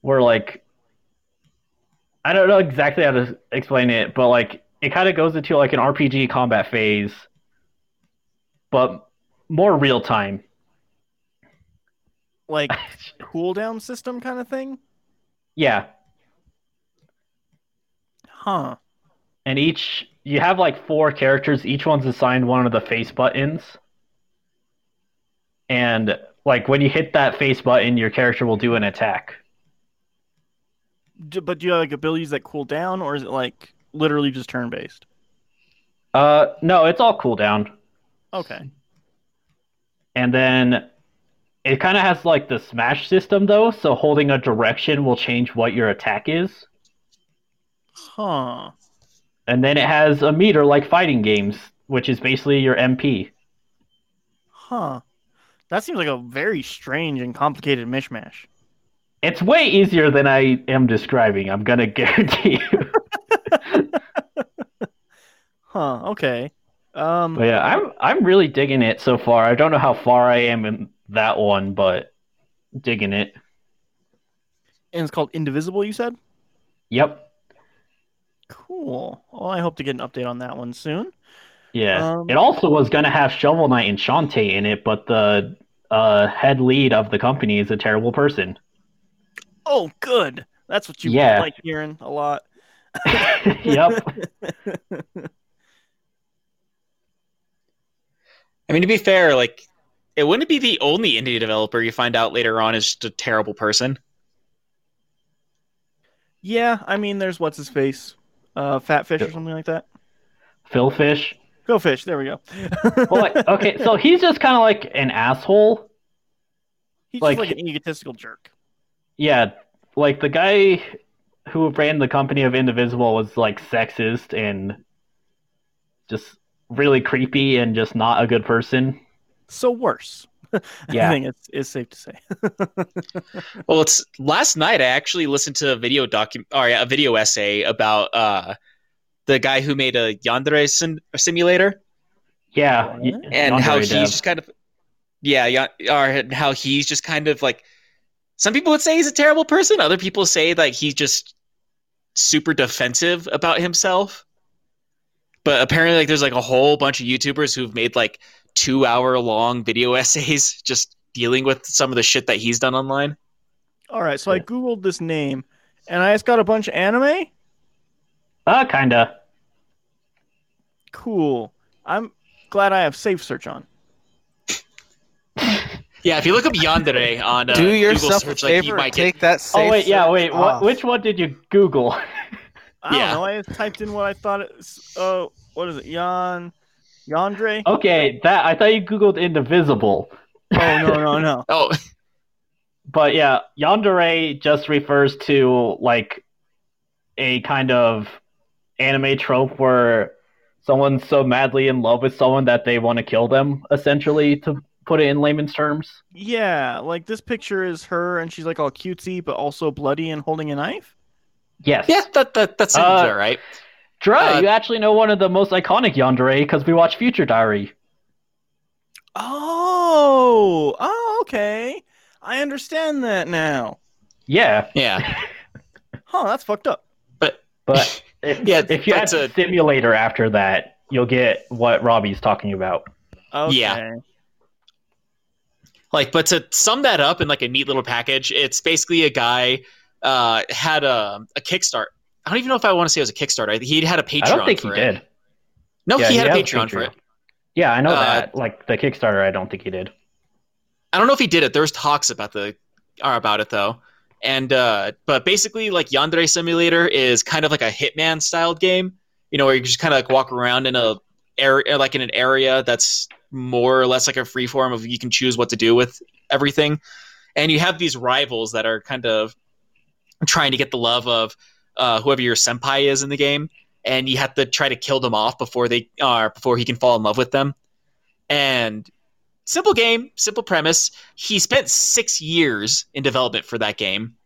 where like I don't know exactly how to explain it, but like it kind of goes into like an RPG combat phase, but more real time. Like *laughs* cooldown system kind of thing? Yeah, Huh. and each you have like four characters. Each one's assigned one of the face buttons, and like when you hit that face button, your character will do an attack. But do you have like abilities that cool down, or is it like literally just turn based? Uh, no, it's all cooldown. Okay. And then it kind of has like the smash system though, so holding a direction will change what your attack is. Huh. And then it has a meter like fighting games, which is basically your MP. Huh. That seems like a very strange and complicated mishmash. It's way easier than I am describing, I'm gonna *laughs* guarantee you. *laughs* Huh. Okay. Um. but yeah, I'm I'm really digging it so far. I don't know how far I am in that one, but digging it. And it's called Indivisible. You said. Yep. Cool. Well, I hope to get an update on that one soon. Yeah. Um, it also was gonna have Shovel Knight and Shantae in it, but the uh, head lead of the company is a terrible person. Oh, good. That's what you Yeah. like hearing a lot. *laughs* *laughs* yep. I mean, to be fair, like it wouldn't be the only indie developer you find out later on is just a terrible person. Yeah, I mean, there's what's his face, uh, Fat Fish or something like that. Phil Fish. Go Fish. There we go. Well, like, *laughs* okay, so he's just kind of like an asshole. He's like- just like an egotistical jerk. Yeah, like the guy who ran the company of Indivisible was like sexist and just really creepy and just not a good person. So worse. Yeah. *laughs* I Yeah. think it's, it's safe to say. Well, it's last night I actually listened to a video docu or yeah, a video essay about uh the guy who made a Yandere sim- simulator Yeah, and not how he's dev. just kind of yeah, yeah, or how he's just kind of like some people would say he's a terrible person, other people say like he's just super defensive about himself. But apparently like there's like a whole bunch of YouTubers who've made like 2-hour long video *laughs* essays just dealing with some of the shit that he's done online. All right, so I googled this name, and I just got a bunch of anime. Uh, kinda. Cool. I'm glad I have safe search on. *laughs* Yeah, if you look up Yandere on uh, Do Google search, a like, you favor might and get take that safe Oh wait, yeah, search wait. What? off. Which one did you Google? I don't know. I typed in what I thought it's. Oh, what is it? Yon, Yandre? Okay, that I thought you Googled Indivisible. Oh no no no. *laughs* Oh, But yeah, yandere just refers to like a kind of anime trope where someone's so madly in love with someone that they want to kill them, essentially, to put it in layman's terms. Yeah, like this picture is her, and she's like all cutesy, but also bloody and holding a knife. Yes. yeah, that that that seems Uh, all right. Dre, Uh, you actually know one of the most iconic yandere because we watch Future Diary. Oh, oh, okay. I understand that now. Yeah, Yeah, Huh, that's fucked up. but but *laughs* if, Yeah, if you add a- simulator after that, you'll get what Robbie's talking about. Okay. Yeah. like, but to sum that up in like a neat little package, it's basically a guy uh had a a Kickstart. I don't even know if I want to say it was a Kickstarter. He had a Patreon. I don't think he it. did. No, Yeah, he had a has Patreon, for it. Yeah, I know Uh, that. Like the Kickstarter, I don't think he did. I don't know if he did it. There was talks about the are about it though. And uh but basically like Yandere Simulator is kind of like a Hitman styled game, you know, where you just kind of like walk around in a area, like in an area that's more or less like a free form of you can choose what to do with everything, and you have these rivals that are kind of trying to get the love of uh, whoever your senpai is in the game, and you have to try to kill them off before they are uh, before he can fall in love with them. And simple game, simple premise. He spent six years in development for that game,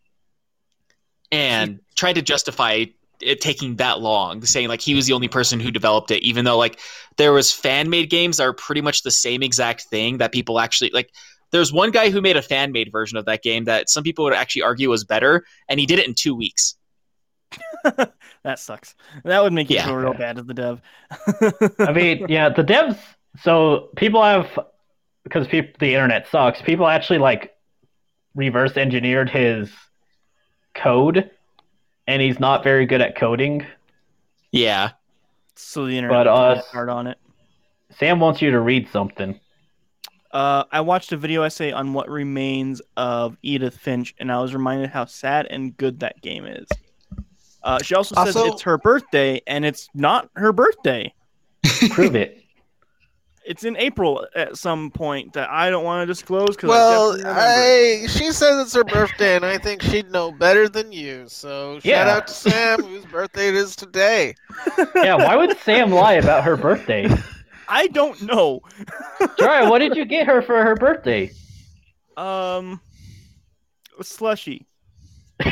and tried to justify it taking that long, saying like he was the only person who developed it, even though like there was fan made games that are pretty much the same exact thing that people actually like. There's one guy who made a fan made version of that game that some people would actually argue was better, and he did it in two weeks. *laughs* that sucks. That would make you Yeah. feel real bad as the dev. I mean, yeah, the devs. So people have because peop the internet sucks. People actually like reverse engineered his code, and he's not very good at coding. Yeah, so the internet But will us- get hard on it. Sam wants you to read something. Uh, I watched a video essay on what remains of Edith Finch, and I was reminded how sad and good that game is. Uh, she also says Also- it's her birthday, and it's not her birthday. Prove it. *laughs* It's in April at some point that I don't want to disclose because Well, I. I she says it's her birthday, and I think she'd know better than you. So shout out to Sam, whose birthday it is today. *laughs* Yeah, why would Sam lie about her birthday? I don't know. *laughs* Jory, what did you get her for her birthday? Um, slushy. *laughs*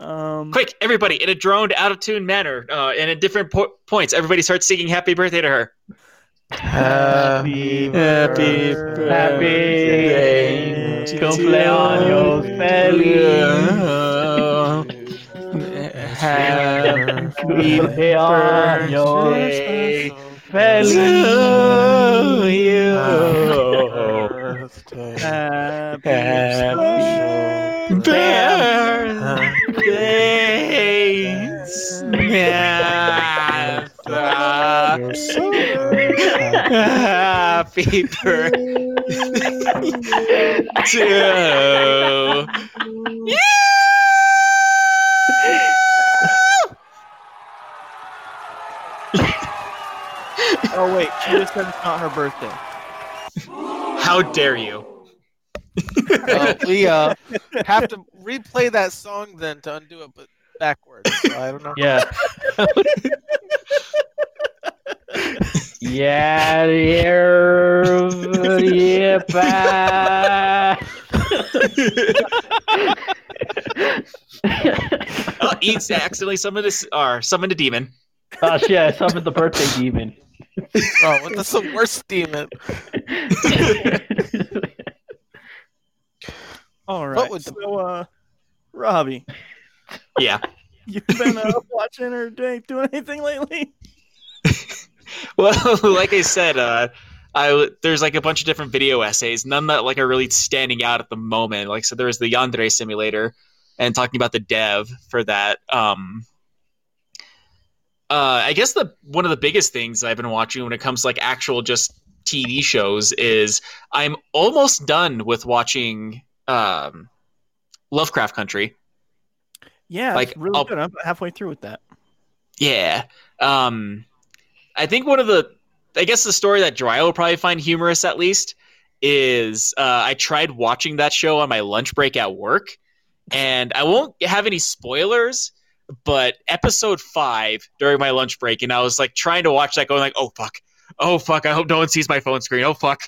um, quick, everybody in a droned, out of tune manner, uh, and at different po- points, everybody starts singing "Happy Birthday" to her. Happy Happy birthday, *laughs* Happy cumpleaños feliz. Cumpleaños feliz. happy Happy birthday to Oh wait, she just said it's not her birthday. How dare you? Well, we uh have to replay that song then to undo it, but backwards. So I don't know. Yeah. yeah, yeah, yeah, bye. Oh, Eats accidentally summoned this or summoned a demon. oh shit, I summoned the birthday demon. Oh, what that's the worst demon. All right. would the- So, uh, Robbie, Yeah. *laughs* You've been uh, watching or doing, doing anything lately? *laughs* Well, *laughs* like I said, uh, I there's like a bunch of different video essays, none that like are really standing out at the moment. Like so, there was the Yandere simulator, and talking about the dev for that. Um, uh, I guess the one of the biggest things I've been watching when it comes to like actual just TV shows is I'm almost done with watching um, Lovecraft Country. Yeah, Like, really I'll- good. I'm halfway through with that. Yeah. Um, I think one of the, I guess the story that Dry will probably find humorous at least is uh, I tried watching that show on my lunch break at work, and I won't have any spoilers, but episode five during my lunch break, and I was like trying to watch that, going like, oh fuck, oh fuck, I hope no one sees my phone screen, oh fuck.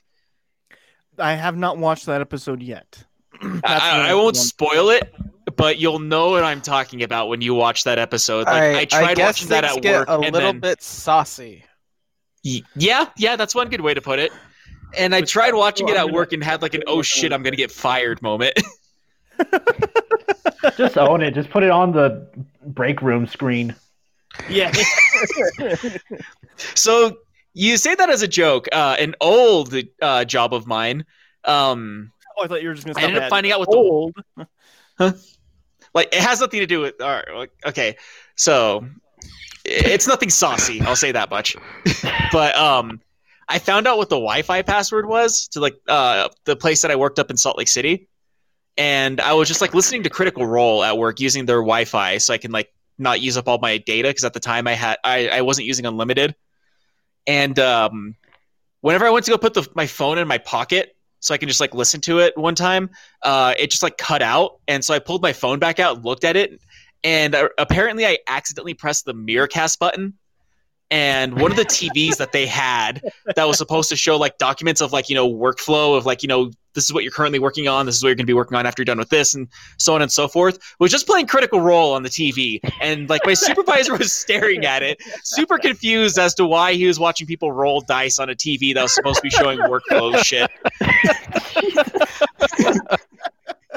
I have not watched that episode yet. *clears throat* I, I won't spoil it. But you'll know what I'm talking about when you watch that episode. Like I, I, tried guess watching that things at get work, a and little then bit saucy. Yeah, yeah, that's one good way to put it. And I Which- tried watching it at work and had like an oh shit, I'm gonna get fired moment. *laughs* Just own it. Just put it on the break room screen. Yeah. *laughs* so you say that as a joke. Uh, an old uh, job of mine. Um, oh, I thought you were just going to I ended up finding out what the old. *laughs* like it has nothing to do with. All right, okay, so it's nothing saucy. I'll say that much. *laughs* but um, I found out what the Wi-Fi password was to like uh the place that I worked up in Salt Lake City, and I was just like listening to Critical Role at work using their Wi-Fi so I can like not use up all my data because at the time I had I, I wasn't using unlimited, and um, whenever I went to go put the, my phone in my pocket so I can just like listen to it one time, uh, it just like cut out, and so I pulled my phone back out, looked at it, and uh, apparently I accidentally pressed the Miracast button. And one of the TVs that they had that was supposed to show like documents of like you know workflow of like you know this is what you're currently working on, this is what you're going to be working on after you're done with this, and so on and so forth, was just playing Critical Role on the TV. And like my supervisor was staring at it, super confused as to why he was watching people roll dice on a TV that was supposed to be showing workflow shit.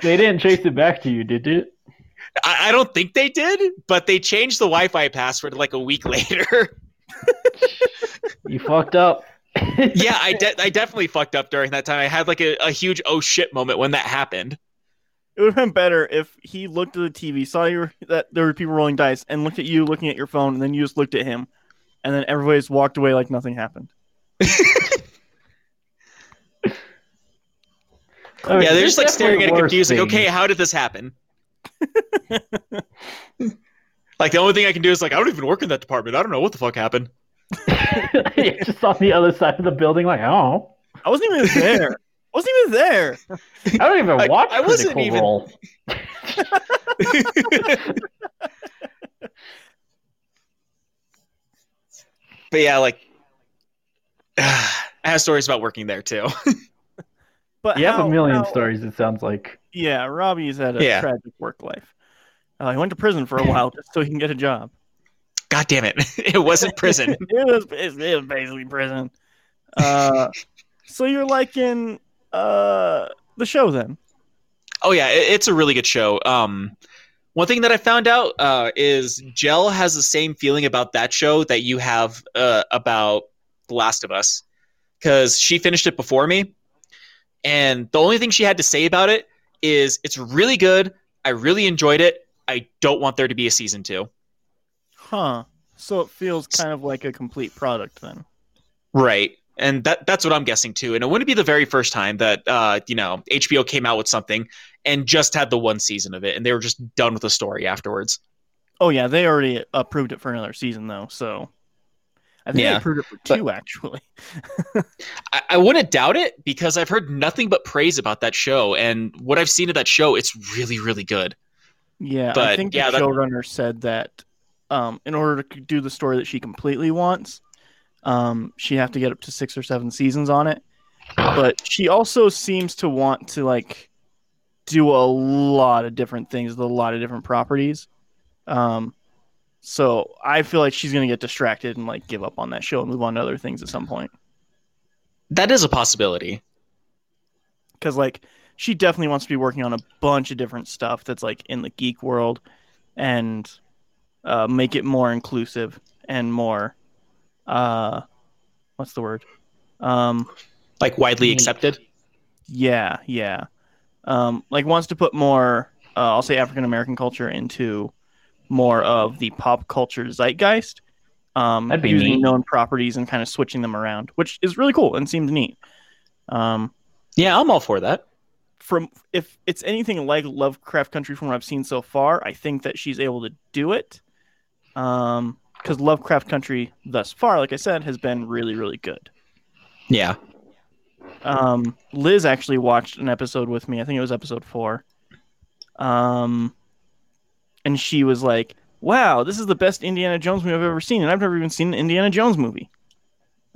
They didn't chase it back to you, did it? I, I don't think they did, but they changed the Wi-Fi password like a week *laughs* later. You fucked up. Yeah, I, de- I definitely fucked up during that time. I had like a, a huge oh shit moment when that happened. It would have been better if he looked at the TV, saw you were, that there were people rolling dice, and looked at you looking at your phone, and then you just looked at him, and then everybody just walked away like nothing happened. *laughs* Yeah, they're just like staring at it definitely worse confused, like, okay, how did this happen? *laughs* like the only thing I can do is like, I don't even work in that department. I don't know what the fuck happened. *laughs* You're just on the other side of the building, like, oh, I wasn't even there. I wasn't even there. I don't even I- watch I wasn't Critical even- Role. *laughs* But yeah, like *sighs* I have stories about working there too. *laughs* But You have a million how- stories. It sounds like. Yeah, Robbie's had a Yeah. tragic work life. Uh, he went to prison for a while just so he can get a job. God damn it. *laughs* It wasn't prison. *laughs* it was it, was basically prison. Uh, so you're liking uh the show then? Oh yeah, it, it's a really good show. Um, one thing that I found out uh, is Jell has the same feeling about that show that you have uh, about The Last of Us, because she finished it before me, and the only thing she had to say about it is it's really good. I really enjoyed it. I don't want there to be a season two. Huh. So it feels kind of like a complete product then. Right. And that that's what I'm guessing too. And it wouldn't be the very first time that uh, you know, HBO came out with something and just had the one season of it and they were just done with the story afterwards. Oh yeah, they already approved it for another season though. So I think they approved it for but- two actually. *laughs* I, I wouldn't doubt it because I've heard nothing but praise about that show and what I've seen of that show, it's really, really good. Yeah, but, I think yeah, the that- showrunner said that um, in order to do the story that she completely wants, um, she'd have to get up to six or seven seasons on it. But she also seems to want to like do a lot of different things with a lot of different properties. Um, so I feel like she's gonna get distracted and like give up on that show and move on to other things at some point. That is a possibility. because like she definitely wants to be working on a bunch of different stuff that's like in the geek world and uh, make it more inclusive and more uh what's the word um Like widely Neat. accepted. yeah yeah um like wants to put more uh, i'll say african american culture into more of the pop culture zeitgeist um That'd be using neat. known properties and kind of switching them around which is really cool and seems neat um Yeah, I'm all for that. from if it's anything like Lovecraft Country from what I've seen so far, I think that she's able to do it. Um, because Lovecraft Country thus far, like I said, has been really, really good. Yeah. Um, Liz actually watched an episode with me. I think it was episode four. Um, and she was like, "Wow, this is the best Indiana Jones movie I've ever seen, and I've never even seen an Indiana Jones movie." *laughs*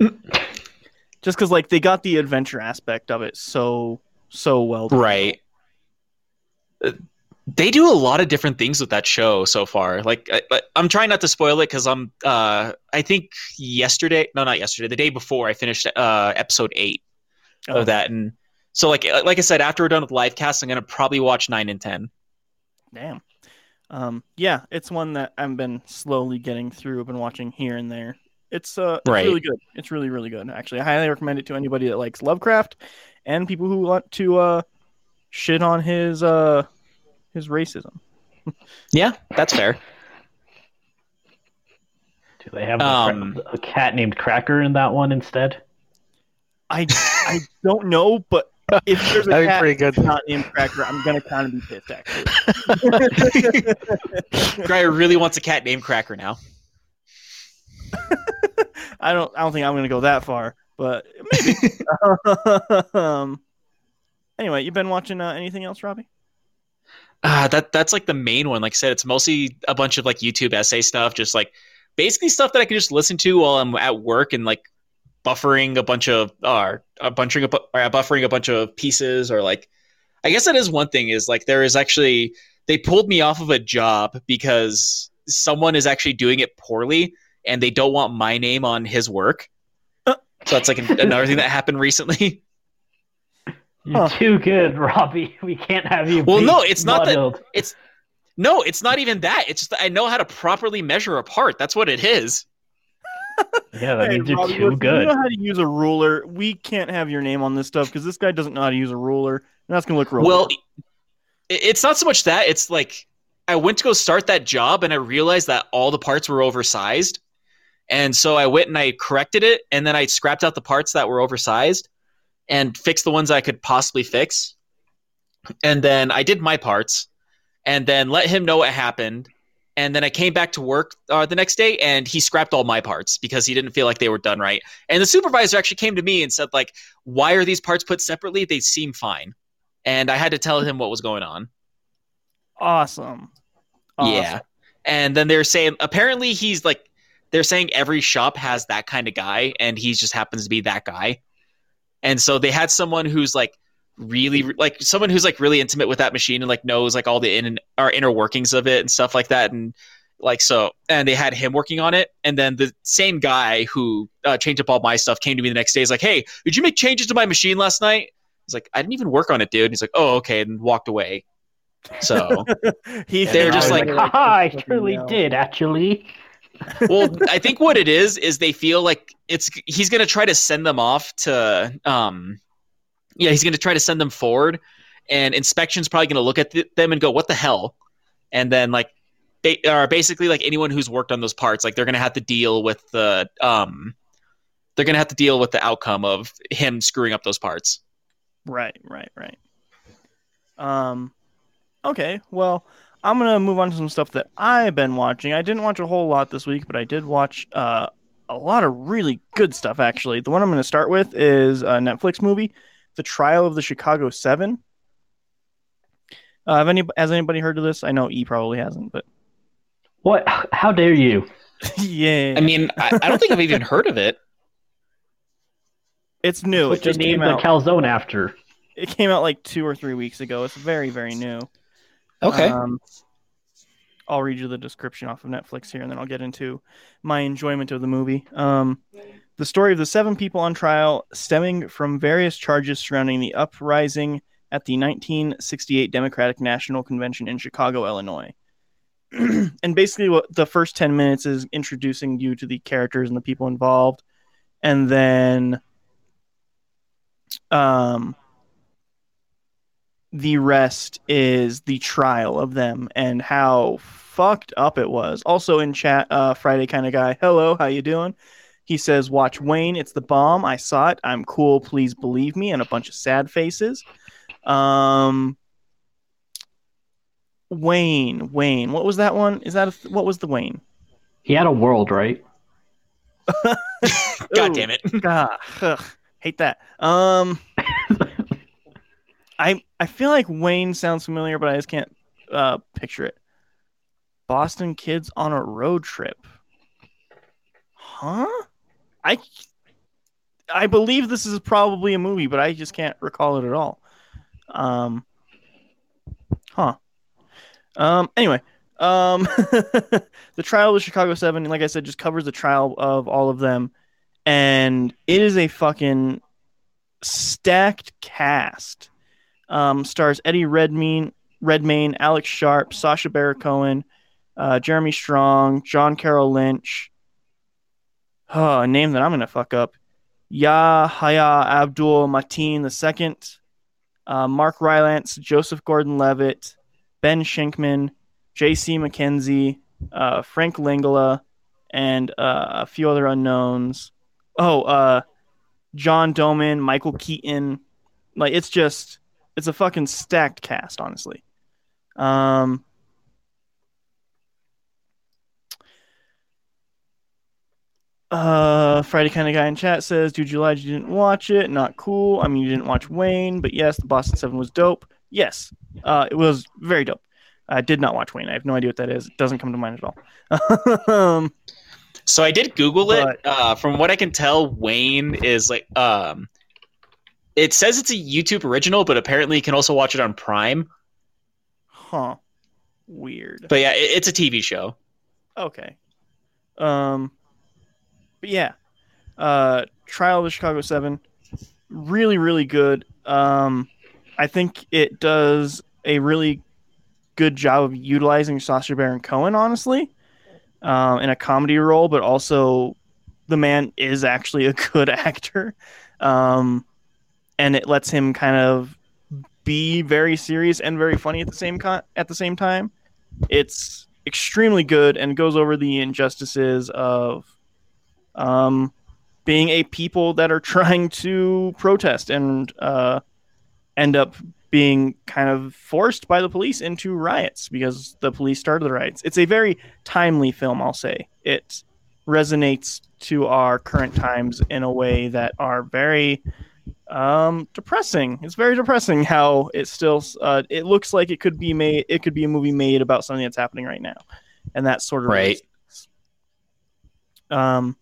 Just because, like, they got the adventure aspect of it so so well. done. Right. Uh, They do a lot of different things with that show so far. Like I, I'm trying not to spoil it because I'm. Uh, I think yesterday, no, not yesterday, the day before, I finished uh, episode eight Oh. of that, and so like like I said, after we're done with live cast, I'm gonna probably watch nine and ten. Damn. Um, yeah, it's one that I've been slowly getting through. I've been watching here and there. It's uh, it's Right. really good. It's really, really good. Actually, I highly recommend it to anybody that likes Lovecraft and people who want to uh, shit on his uh, his racism. Yeah, that's fair. Do they have a, Um, a cat named Cracker in that one instead? I I don't know, but if there's a cat pretty good. not named Cracker, I'm gonna kind of be pissed actually. *laughs* Grier really wants a cat named Cracker now. *laughs* I don't. I don't think I'm gonna go that far, but maybe. *laughs* um. Anyway, you've been watching uh, anything else, Robbie? Uh, that that's like the main one. Like I said, it's mostly a bunch of like YouTube essay stuff, just like basically stuff that I can just listen to while I'm at work and like buffering a bunch of uh, uh bunching a, bu- uh, buffering a bunch of pieces or like I guess that is one thing is like there is actually they pulled me off of a job because someone is actually doing it poorly and they don't want my name on his work. Uh. So that's like an, another thing that happened recently. *laughs* You're Huh. too good, *laughs* Robbie. We can't have you. Well, no, it's not that- It's no, it's not even that. It's just that I know how to properly measure a part. That's what it is. *laughs* Yeah, that Hey, means you're Robbie, too listen, good. You know how to use a ruler. We can't have your name on this stuff because this guy doesn't know how to use a ruler, and that's gonna look real. Well, bad. it's not so much that. It's like I went to go start that job and I realized that all the parts were oversized. And so I went and I corrected it and then I scrapped out the parts that were oversized and fix the ones I could possibly fix. And then I did my parts and then let him know what happened. And then I came back to work uh, the next day and he scrapped all my parts because he didn't feel like they were done right. And the supervisor actually came to me and said like, "Why are these parts put separately? They seem fine." And I had to tell him what was going on. awesome. Awesome. Yeah. And then they're saying apparently he's like they're saying every shop has that kind of guy and he just happens to be that guy. And so they had someone who's like really like someone who's like really intimate with that machine and like knows like all the in our inner workings of it and stuff like that. And like so and they had him working on it. And then the same guy who uh, changed up all my stuff came to me the next day. He's like hey did you make changes to my machine last night? He's like i didn't even work on it dude. He's like oh okay and walked away. So *laughs* he They're just I was like, haha, *laughs* I *laughs* truly did actually. Well i think what it is is they feel like it's he's going to try to send them off to um yeah he's going to try to send them forward and inspection's probably going to look at th- them and go what the hell and then like they are basically like anyone who's worked on those parts like they're going to have to deal with the um they're going to have to deal with the outcome of him screwing up those parts Right, right, right. Um, okay. Well, I'm gonna move on to some stuff that I've been watching. I didn't watch a whole lot this week, but I did watch uh, a lot of really good stuff. Actually, the one I'm gonna start with is a Netflix movie, "The Trial of the Chicago Seven." Uh, have any has anybody heard of this? I know E probably hasn't, but What? How dare you? *laughs* yeah, i mean I, I don't think i've even heard of it *laughs* it's new. What It they just named the calzone after? it came out like two or three weeks ago. It's very, very new. Okay Um, I'll read you the description off of Netflix here, and then I'll get into my enjoyment of the movie. Um, the story of the seven people on trial, stemming from various charges surrounding the uprising at the 1968 Democratic National Convention in Chicago, Illinois. *clears throat* and basically, what the first 10 minutes is introducing you to the characters and the people involved, and then um, the rest is the trial of them and how fucked up it was. Also in chat, uh, Friday kind of guy. Hello, how you doing? He says, "Watch Wayne. It's the bomb. I saw it. I'm cool. Please believe me." And a bunch of sad faces. Um, Wayne, Wayne. What was that one? Is that a th- what was the Wayne? He had a world, right? *laughs* god Ooh. damn it God, *laughs* ugh, hate that. Um, I I feel like Wayne sounds familiar, but I just can't uh, picture it. Boston kids on a road trip. Huh? I I believe this is probably a movie, but I just can't recall it at all. Um. Huh. Um. Anyway. Um. *laughs* the trial of Chicago Seven, like I said, just covers the trial of all of them and it is a fucking stacked cast. Um, stars Eddie Redmayne, Redmayne, Alex Sharp, Sacha Baron Cohen, uh, Jeremy Strong, John Carroll Lynch. Oh, a name that I'm gonna fuck up. Yahya Abdul Mateen II, uh, Mark Rylance, Joseph Gordon-Levitt, Ben Shenkman, J.C. MacKenzie, uh, Frank Langella, and uh, a few other unknowns. Oh, uh, John Doman, Michael Keaton, Like it's just it's a fucking stacked cast, honestly. Um Uh, Friday kind of guy in chat says, "Dude, you lied. You didn't watch it. Not cool. I mean, you didn't watch Wayne, but yes, the Boston Seven was dope. Yes, uh, it was very dope. I did not watch Wayne. I have no idea what that is. It doesn't come to mind at all. *laughs* um, So I did Google it. But- Uh, from what I can tell, Wayne is like um, it says it's a YouTube original, but apparently you can also watch it on Prime. huh. Weird. But yeah, it, it's a TV show. Okay. Um, but yeah, uh, Trial of the Chicago Seven, really, really good. Um, I think it does a really good job of utilizing Sacha Baron Cohen, honestly, um, in a comedy role, but also the man is actually a good *laughs* actor, um, and it lets him kind of be very serious and very funny at the same at the same time. It's extremely good and goes over the injustices of um, being a people that are *laughs* trying to protest and uh, end up being kind of forced by the police into riots because the police started the riots. It's a very timely film, I'll say. It resonates to our current times in a way that are very um depressing. It's very depressing how it still uh it looks like it could be made it could be a movie made about something that's happening right now. And that sort of Right. um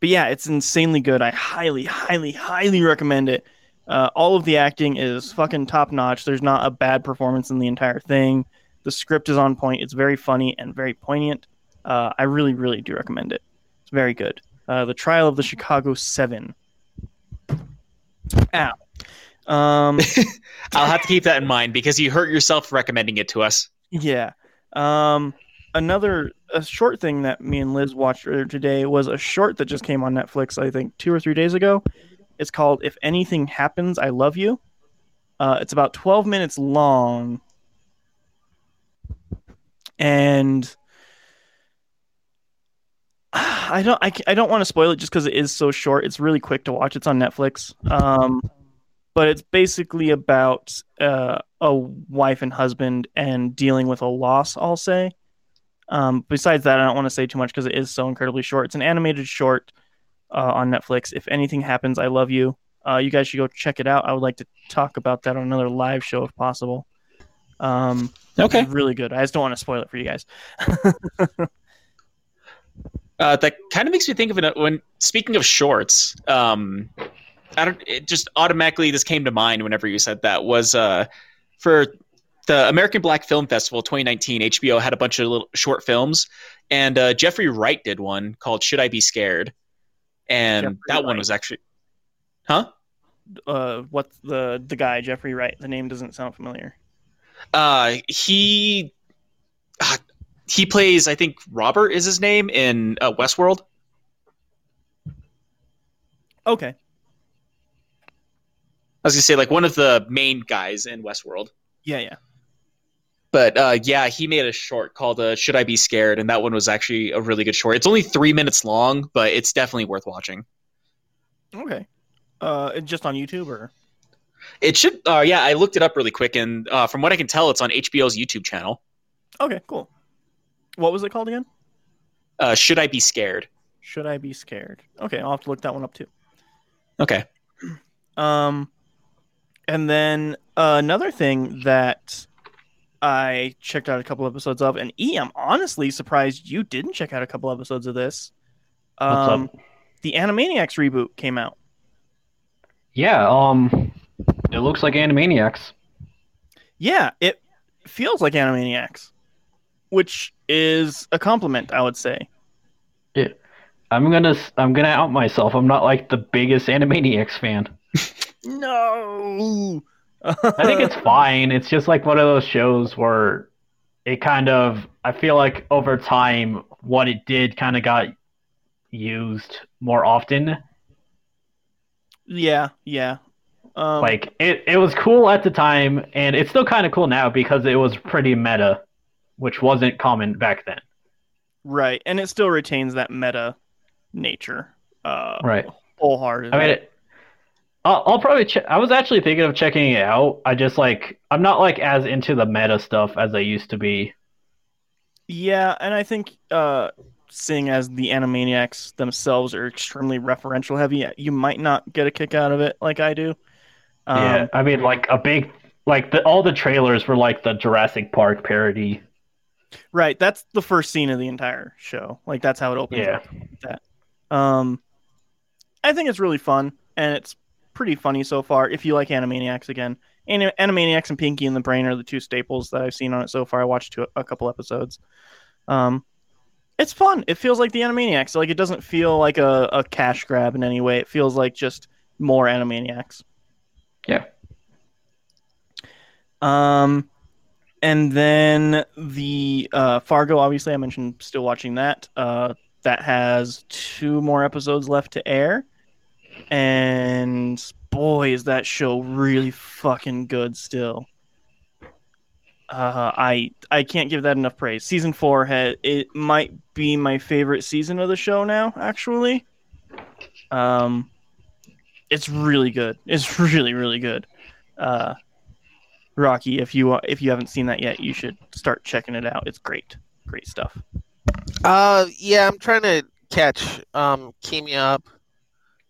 but yeah it's insanely good. I highly highly highly recommend it. Uh, all of the acting is fucking top notch there's not a bad performance in the entire thing. The script is on point. It's very funny and very poignant. Uh, i really really do recommend it. It's very good. Uh, the trial of the chicago seven ow um *laughs* I'll have to keep that in mind because you hurt yourself recommending it to us. Yeah. Um, another a short thing that me and Liz watched earlier today was a short that just came on Netflix. I think two or three days ago. It's called "If Anything Happens, I Love You." Uh, it's about twelve minutes long, and *sighs* I don't I, I don't want to spoil it just because it is so short. It's really quick to watch. It's on Netflix. Um, but it's basically about uh, a wife and husband and dealing with a loss. I'll say. Um, besides that, I don't want to say too much because it is so incredibly short. It's an animated short uh, on Netflix. If anything happens, I love you. Uh, you guys should go check it out. I would like to talk about that on another live show if possible. Um, Okay. really good. I just don't want to spoil it for you guys. *laughs* Uh, that kind of makes me think of it when speaking of shorts. Um, I don't. It just automatically this came to mind whenever you said that was uh, for the American Black Film Festival 2019. HBO had a bunch of little short films, and uh, Jeffrey Wright did one called "Should I Be Scared," and Jeffrey that one was actually, huh? Uh, what's the the guy Jeffrey Wright? The name doesn't sound familiar. Uh, he uh, he plays I think Robert is his name in uh, Westworld. Okay. I was gonna say like one of the main guys in Westworld. Yeah, yeah. But uh, yeah, he made a short called uh, "Should I Be Scared," and that one was actually a really good short. It's only three minutes long, but it's definitely worth watching. Okay. Uh, just on YouTube or? It should. Uh, yeah, I looked it up really quick, and uh, from what I can tell, it's on HBO's YouTube channel. Okay, cool. What was it called again? Uh, "Should I Be Scared?" Should I be scared? Okay, I'll have to look that one up too. Okay. Um, and then uh, another thing that I checked out a couple episodes of, and E, I'm honestly surprised you didn't check out a couple episodes of this. What's Um, up? the Animaniacs reboot came out. Yeah, um, it looks like Animaniacs. Yeah, it feels like Animaniacs, which is a compliment, I would say. Yeah. I'm gonna I'm gonna out myself. I'm not like the biggest Animaniacs fan. *laughs* No. I think it's fine. It's just like one of those shows where it kind of I feel like over time what it did kind of got used more often. yeah, yeah. Um, Like it it was cool at the time and it's still kind of cool now because it was pretty meta, which wasn't common back then. right, and it still retains that meta nature. Uh, Right. wholeheartedly. I mean, it, I'll, I'll probably. Che- I was actually thinking of checking it out. I just like I'm not like as into the meta stuff as I used to be. Yeah, and I think uh, seeing as the Animaniacs themselves are extremely referential heavy, you might not get a kick out of it like I do. Um, yeah, I mean, like a big, like the all the trailers were like the Jurassic Park parody. Right, that's the first scene of the entire show. Like that's how it opens. Yeah. up with that. Um, I think it's really fun, and it's pretty funny so far. If you like Animaniacs again, Anim- Animaniacs and Pinky and the Brain are the two staples that I've seen on it so far. I watched two, a couple episodes. Um, it's fun. It feels like the Animaniacs. Like it doesn't feel like a, a cash grab in any way. It feels like just more Animaniacs. Yeah. Um, and then the uh, Fargo. Obviously, I mentioned still watching that. Uh, that has two more episodes left to air, and boy, is that show really fucking good still. Uh, I I can't give that enough praise. Season four had it might be my favorite season of the show now. Actually, um, it's really good. It's *laughs* really really good. Uh, Rocky, if you if you haven't seen that yet, you should start checking it out. It's great, great stuff. Uh, yeah, I'm trying to catch um Key Me Up,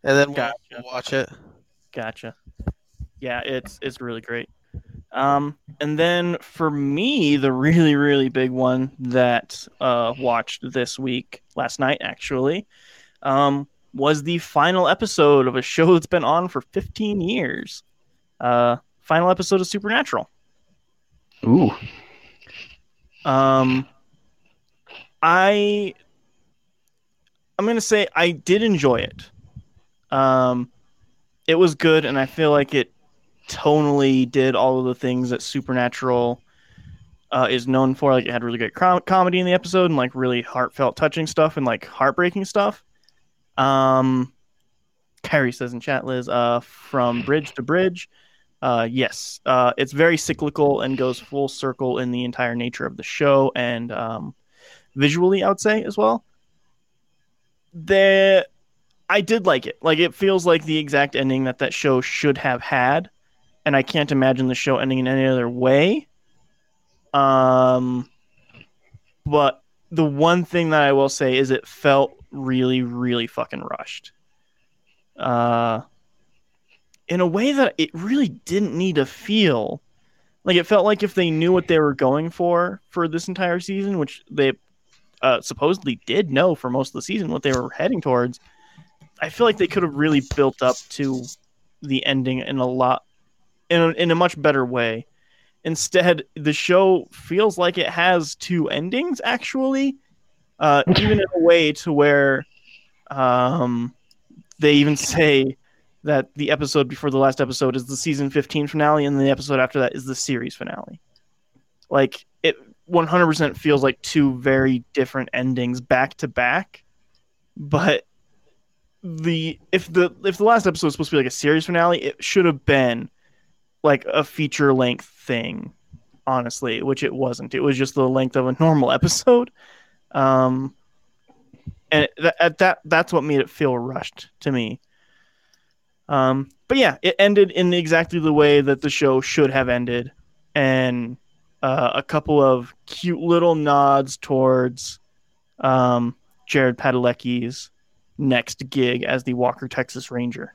and then Gotcha. we'll watch it. Gotcha. Yeah, it's it's really great. Um, and then for me, the really really big one that uh watched this week, last night actually, um, was the final episode of a show that's been on for 15 years. Uh, final episode of Supernatural. Ooh. Um, I I'm gonna say I did enjoy it. Um, it was good, and I feel like it tonally did all of the things that Supernatural uh, is known for. Like it had really great com- comedy in the episode, and like really heartfelt, touching stuff, and like heartbreaking stuff. Um, Kyrie says in chat, Liz, uh, from bridge to bridge. Uh, yes, uh, it's very cyclical and goes full circle in the entire nature of the show and um, visually, I would say as well. The I did like it. Like it feels like the exact ending that that show should have had, and I can't imagine the show ending in any other way. Um, but the one thing that I will say is it felt really, really fucking rushed. Uh, in a way that it really didn't need to feel. Like it felt like if they knew what they were going for for this entire season, which they uh, supposedly did know for most of the season what they were heading towards, I feel like they could have really built up to the ending in a lot in a, in a much better way. Instead, the show feels like it has two endings actually, uh, even in a way to where um, they even say that the episode before the last episode is the season 15 finale and the episode after that is the series finale. Like it 100% feels like two very different endings back to back. But the if the if the last episode was supposed to be like a series finale, it should have been like a feature length thing, honestly, which it wasn't. It was just the length of a normal *laughs* episode. Um and th- at that that's what made it feel rushed to me. Um, but yeah, it ended in exactly the way that the show should have ended, and uh, a couple of cute little nods towards um, Jared Padalecki's next gig as the Walker Texas Ranger,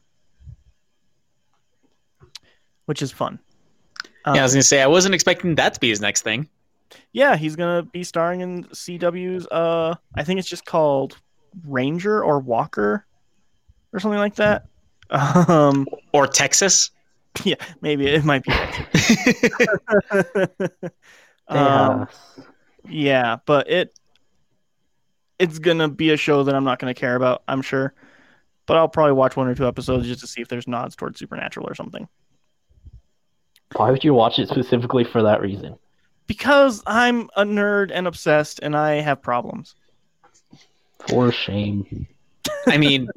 which is fun. Um, yeah, I was gonna say I wasn't expecting that to be his next thing. yeah, he's gonna be starring in CW's. Uh, I think it's just called Ranger or Walker, or something like that. Um, Or Texas. *laughs* yeah, maybe it might be. *laughs* *laughs* um, Yeah. yeah, but it it's gonna be a show that I'm not gonna care about. I'm sure, but I'll probably watch one or two episodes just to see if there's nods towards Supernatural or something. Why would you watch it specifically for that reason? Because I'm a nerd and obsessed, and I have problems. For shame. I mean,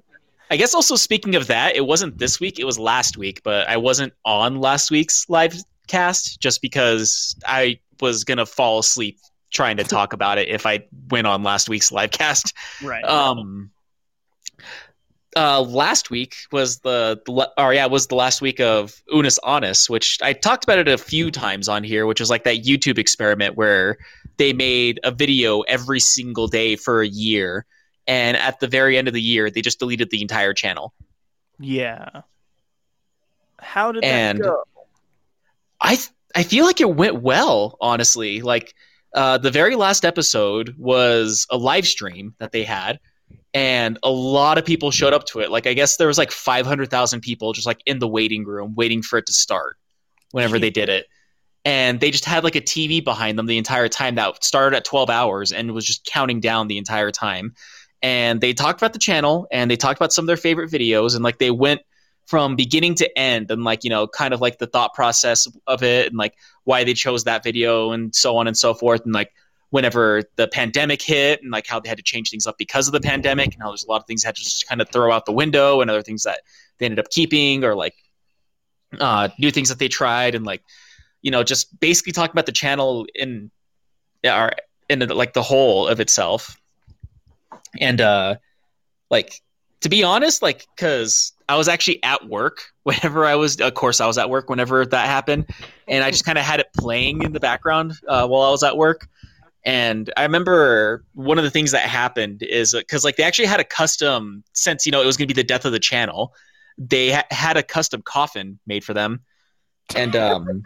I guess also speaking of that, it wasn't this week; it was last week. But I wasn't on last week's live cast just because I was gonna fall asleep trying to talk about it if I went on last week's live cast. *laughs* Right. Um, uh, last week was the, the or yeah was the last week of Unus Annus, which I talked about it a few times on here, which was like that YouTube experiment where they made a video every single day for a year, and at the very end of the year, they just deleted the entire channel. Yeah. How did And- that go? I th- I feel like it went well, honestly. Like uh, the very last episode was a live stream that they had, and a lot of people showed up to it. Like I guess there was like five hundred thousand people just like in the waiting room waiting for it to start. Whenever they did it, and they just had like a TV behind them the entire time that started at twelve hours and was just counting down the entire time. And they talked about the channel and they talked about some of their favorite videos and like they went from beginning to end and like you know kind of like the thought process of it and like why they chose that video and so on and so forth and like whenever the pandemic hit and like how they had to change things up because of the pandemic and how there's a lot of things had to just kind of throw out the window and other things that they ended up keeping or like uh new things that they tried and like you know just basically talking about the channel in or in like the whole of itself and uh like to be honest like because i was actually at work *laughs* whenever i was of course i was at work whenever that happened and i just kind of had it playing in the background uh, while i was at work and i remember one of the things that happened is because like they actually had a custom since you know it was going to be the death of the channel they ha- had a custom coffin made for them and um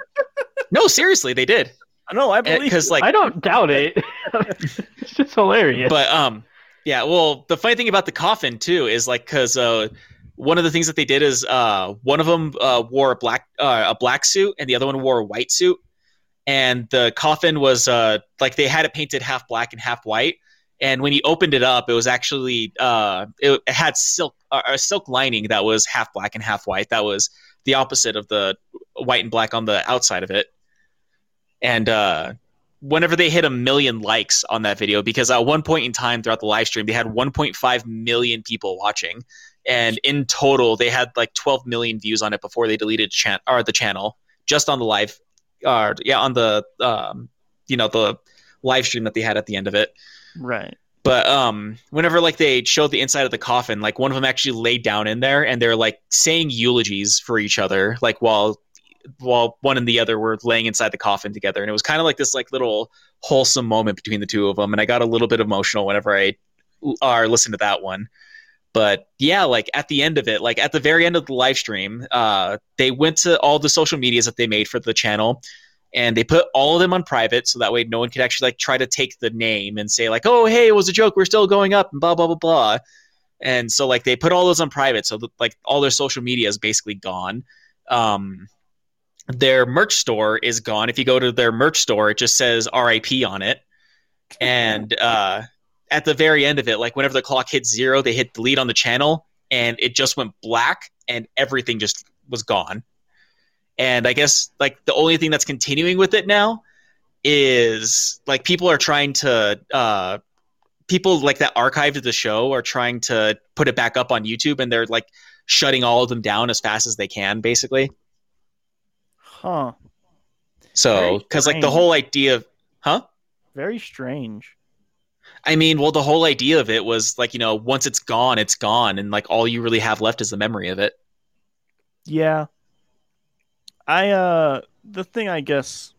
no seriously they did No, I believe because like I don't doubt it. *laughs* it's just hilarious. but um yeah well the funny thing about the coffin too is like because uh one of the things that they did is uh one of them uh wore a black uh, a black suit and the other one wore a white suit. And the coffin was uh like they had it painted half black and half white. And when he opened it up it was actually uh it, it had silk a silk lining that was half black and half white. That was the opposite of the white and black on the outside of it. And uh whenever they hit a million likes on that video because at one point in time throughout the live stream they had 1.5 million people watching and in total they had like 12 million views on it before they deleted chan- or the channel just on the live uh, yeah on the um, you know the live stream that they had at the end of it right. but um whenever like they showed the inside of the coffin like one of them actually laid down in there and they're like saying eulogies for each other like while while one and the other were laying inside the coffin together. And it was kind of like this like little wholesome moment between the two of them and i got a little bit emotional whenever i or listened to that one. But yeah like at the end of it like at the very end of the live stream uh they went to all the social medias that they made for the channel and they put all of them on private so that way no one could actually like try to take the name and say like oh hey it was a joke. We're still going up and blah blah blah blah. And so like they put all those on private so like all their social media is basically gone. Um their merch store is gone. If you go to their merch store it just says rip on it. *laughs* And uh at the very end of it like whenever the clock hits zero they hit delete on the channel and it just went black and everything just was gone. And i guess like the only thing that's continuing with it now is like people are trying to uh people like that archived the show are trying to put it back up on youtube and they're like shutting all of them down as fast as they can basically Huh. so because like the whole idea of huh Very strange. I mean, well, the whole idea of it was like, you know, once it's gone, it's gone, and like all you really have left is the memory of it. Yeah. I uh the thing I guess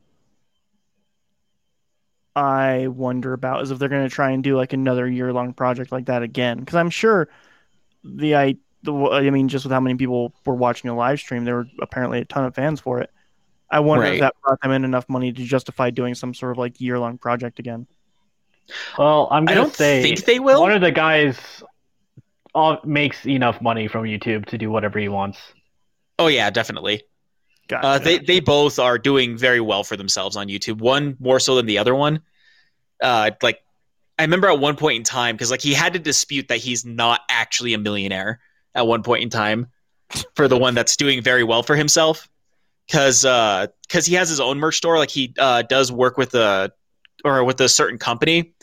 I wonder about is if they're going to try and do like another year long project like that again because I'm sure the I the I mean just with how many people were watching the live stream there were apparently a ton of fans for it. I wonder Right. if that brought them in enough money to justify doing some sort of like year long project again. well, I'm I gonna don't say think they will. one of the guys all, makes enough money from YouTube to do whatever he wants. oh yeah, definitely. Gotcha. Uh, they they both are doing very well for themselves on YouTube. One more so than the other one. Uh, like I remember at one point in time because like he had to dispute that he's not actually a millionaire at one point in time for the one that's doing very well for himself because because he has his own merch store like he uh, does work with a or with a certain company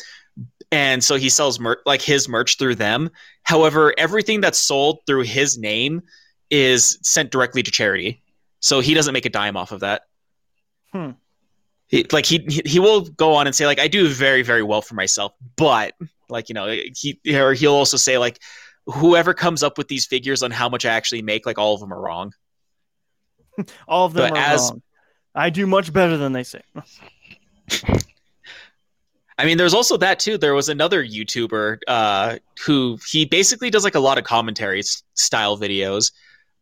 and so he sells mer- like his merch through them however everything that's sold through his name is sent directly to charity so he doesn't make a dime off of that Hmm. he, like he- he will go on and say like I do very very well for myself, but like you know he or he'll also say like whoever comes up with these figures on how much I actually make, like all of them are wrong. All of them But are as- wrong. I do much better than they say. *laughs* I mean, there's also that too. There was another YouTuber uh, who he basically does like a lot of commentary s- style videos.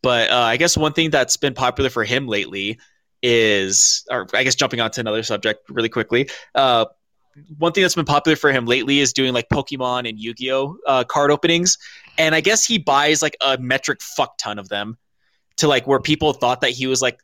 But uh, I guess one thing that's been popular for him lately is, or I guess jumping on to another subject really quickly. Uh, one thing that's been popular for him lately is doing like Pokemon and Yu Gi Oh uh, card openings, and I guess he buys like a metric fuck ton of them to like where people thought that he was like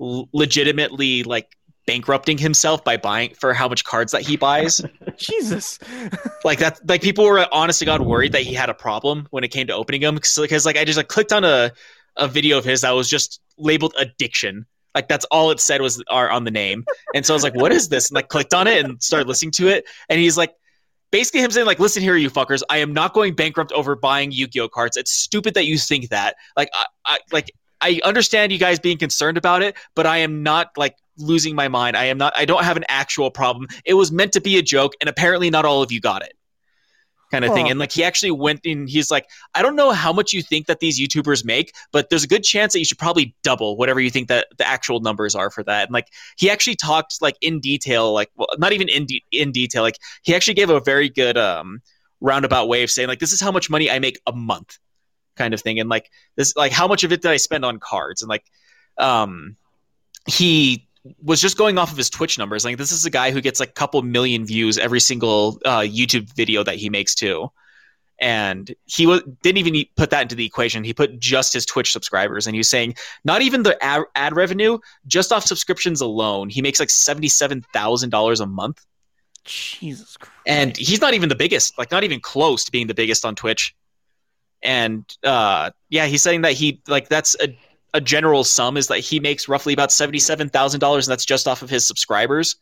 l- legitimately like bankrupting himself by buying for how much cards that he buys. *laughs* Jesus. *laughs* like that like people were honest to god worried that he had a problem when it came to opening them because like i just like clicked on a, a video of his that was just labeled addiction. Like that's all it said was are on the name. And so i was like what is this? And like clicked on it and started listening to it. And he's like basically him saying like listen here you fuckers. I am not going bankrupt over buying yu-gi-oh cards. It's stupid that you think that. Like i, I like i understand you guys being concerned about it but i am not like losing my mind. I am not i don't have an actual problem. It was meant to be a joke and apparently not all of you got it. Kind of thing and like he actually went and he's like i don't know how much you think that these youtubers make but there's a good chance that you should probably double whatever you think that the actual numbers are for that. And like he actually talked like in detail like well not even in, de- in detail like he actually gave a very good um roundabout way of saying like this is how much money i make a month kind of thing and like this like how much of it did i spend on cards and like um he was just going off of his Twitch numbers. Like this is a guy who gets like a couple million views every single uh, YouTube video that he makes too. And he didn't even put that into the equation. He put just his Twitch subscribers, and he was saying not even the ad, ad revenue, just off subscriptions alone, he makes like seventy-seven thousand dollars a month. Jesus Christ. And he's not even the biggest, like not even close to being the biggest on Twitch. And uh, yeah, he's saying that he like that's a a general sum is that he makes roughly about seventy-seven thousand dollars, and that's just off of his subscribers.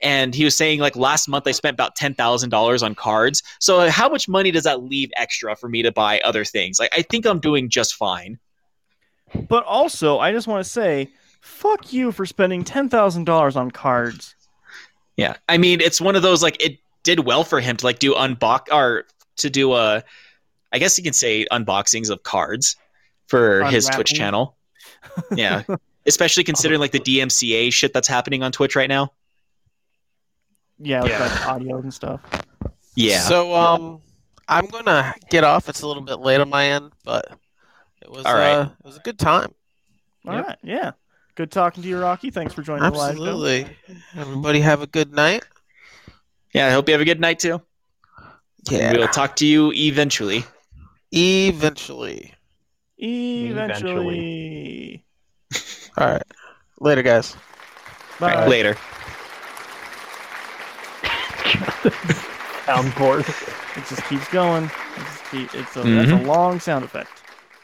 And he was saying like last month I spent about ten thousand dollars on cards. So how much money does that leave extra for me to buy other things? Like I think I'm doing just fine. But also, I just want to say, fuck you for spending ten thousand dollars on cards. Yeah, I mean it's one of those like it did well for him to like do unbox or to do a, I guess you can say unboxings of cards for his Twitch channel. Yeah, *laughs* especially considering like the DMCA shit that's happening on Twitch right now. Yeah, with Yeah. like audio and stuff. Yeah. So um, I'm gonna get off. It's a little bit late on my end, but it was All right. uh, it was a good time. All Yep. right, yeah. Good talking to you, Rocky. Thanks for joining the live. Absolutely. Everybody have a good night. yeah. I hope you have a good night too. Yeah. We'll talk to you eventually. Eventually. Eventually. All right. Later, guys. Bye. All right, later. *laughs* Soundboard. It just keeps going. It just keep, it's a, that's a Mhm. long sound effect.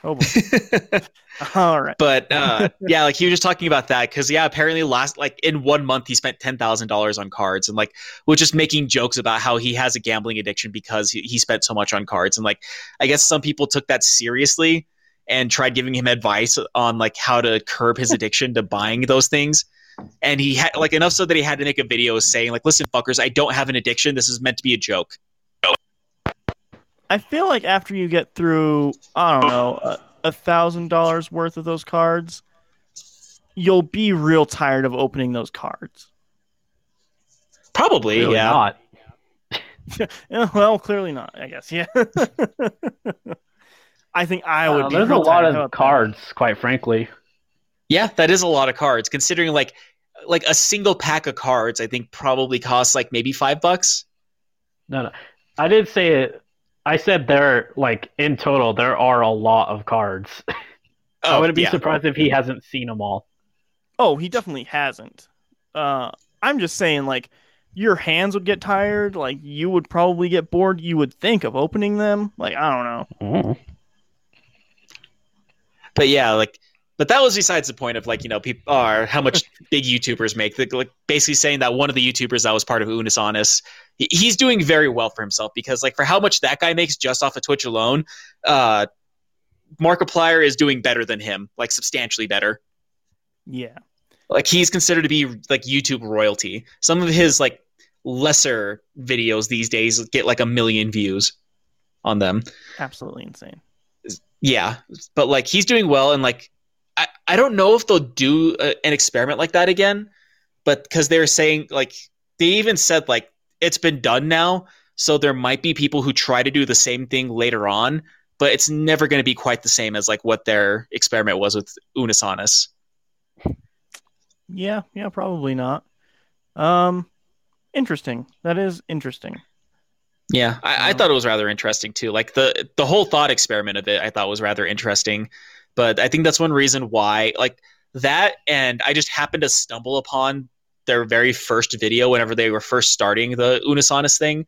Oh boy. *laughs* All right. but uh, *laughs* yeah, like he was just talking about that because yeah, apparently last like in one month he spent ten thousand dollars on cards and like was just making jokes about how he has a gambling addiction because he, he spent so much on cards and like I guess some people took that seriously and tried giving him advice on like how to curb his addiction to buying those things. And he had like enough so that he had to make a video saying like, "Listen, fuckers, I don't have an addiction. This is meant to be a joke." I feel like after you get through, I don't know, a- a thousand dollars worth of those cards, you'll be real tired of opening those cards. Probably, Really yeah. not. *laughs* Yeah, well, clearly not. I guess. Yeah. *laughs* I think I would. Uh, be there's a lot tired. Of about that? cards, quite frankly. Yeah, that is a lot of cards. Considering like like a single pack of cards, I think probably costs like maybe five bucks. No, no. I did say it. I said there, like in total, there are a lot of cards. *laughs* I wouldn't be Oh, yeah. surprised if he hasn't seen them all. Oh, he definitely hasn't. Uh, I'm just saying, like, your hands would get tired. Like, you would probably get bored. You would think of opening them. Like, I don't know. But yeah, like, but that was besides the point of like you know people are how much *laughs* big YouTubers make. Like, like basically saying that one of the YouTubers that was part of Unus Annus, he- he's doing very well for himself because like for how much that guy makes just off of Twitch alone, uh, Markiplier is doing better than him, like substantially better. Yeah. like he's considered to be like YouTube royalty. Some of his like lesser videos these days get like a million views. on them. Absolutely insane. Yeah, but like he's doing well, and like I, I don't know if they'll do a, an experiment like that again, but because they're saying like they even said like it's been done now, so there might be people who try to do the same thing later on, but it's never going to be quite the same as like what their experiment was with Unus Annus. Yeah, yeah, probably not. Um, interesting. That is interesting. Yeah, I, I Um, thought it was rather interesting too. Like the the whole thought experiment of it, I thought was rather interesting. But I think that's one reason why, like that, and I just happened to stumble upon their very first video whenever they were first starting the Unus Annus thing.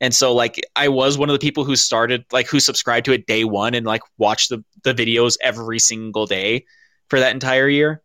And so, like, I was one of the people who started, like, who subscribed to it day one and like watched the the videos every single day for that entire year.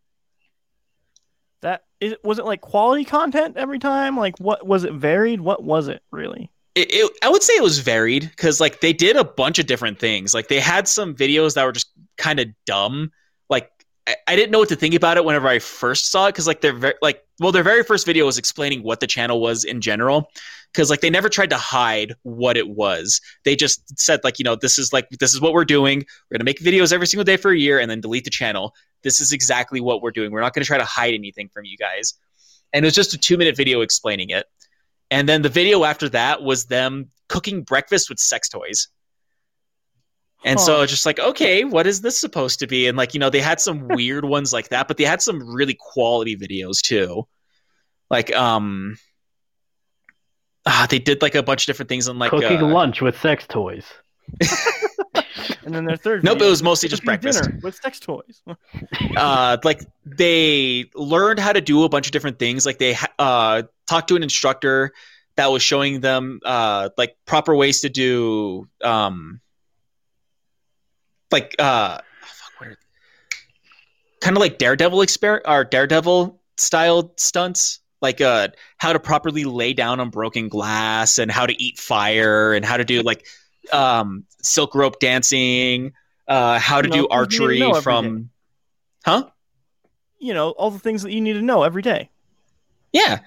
That is, was it like quality content every time? Like, what was it varied? What was it really? It, it, I would say it was varied because like they did a bunch of different things. Like they had some videos that were just kind of dumb. Like I, I didn't know what to think about it whenever I first saw it because like their very like well their very first video was explaining what the channel was in general because like they never tried to hide what it was. They just said like you know this is like this is what we're doing. We're gonna make videos every single day for a year and then delete the channel. This is exactly what we're doing. We're not gonna try to hide anything from you guys. And it was just a two minute video explaining it. And then the video after that was them cooking breakfast with sex toys. And so Huh. it's just like, okay, what is this supposed to be? And like, you know, they had some *laughs* weird ones like that, but they had some really quality videos too. Like, um, ah, they did like a bunch of different things on like Cooking uh, lunch with sex toys. *laughs* *laughs* And then their third. Nope, it was mostly just breakfast. dinner with sex toys. *laughs* uh like they learned how to do a bunch of different things like they uh talked to an instructor that was showing them uh like proper ways to do um like uh kind of like daredevil exper or daredevil style stunts like uh how to properly lay down on broken glass and how to eat fire and how to do like um silk rope dancing uh how to You know, do things you need to archery know from huh You know, all the things that you need to know every day. Yeah.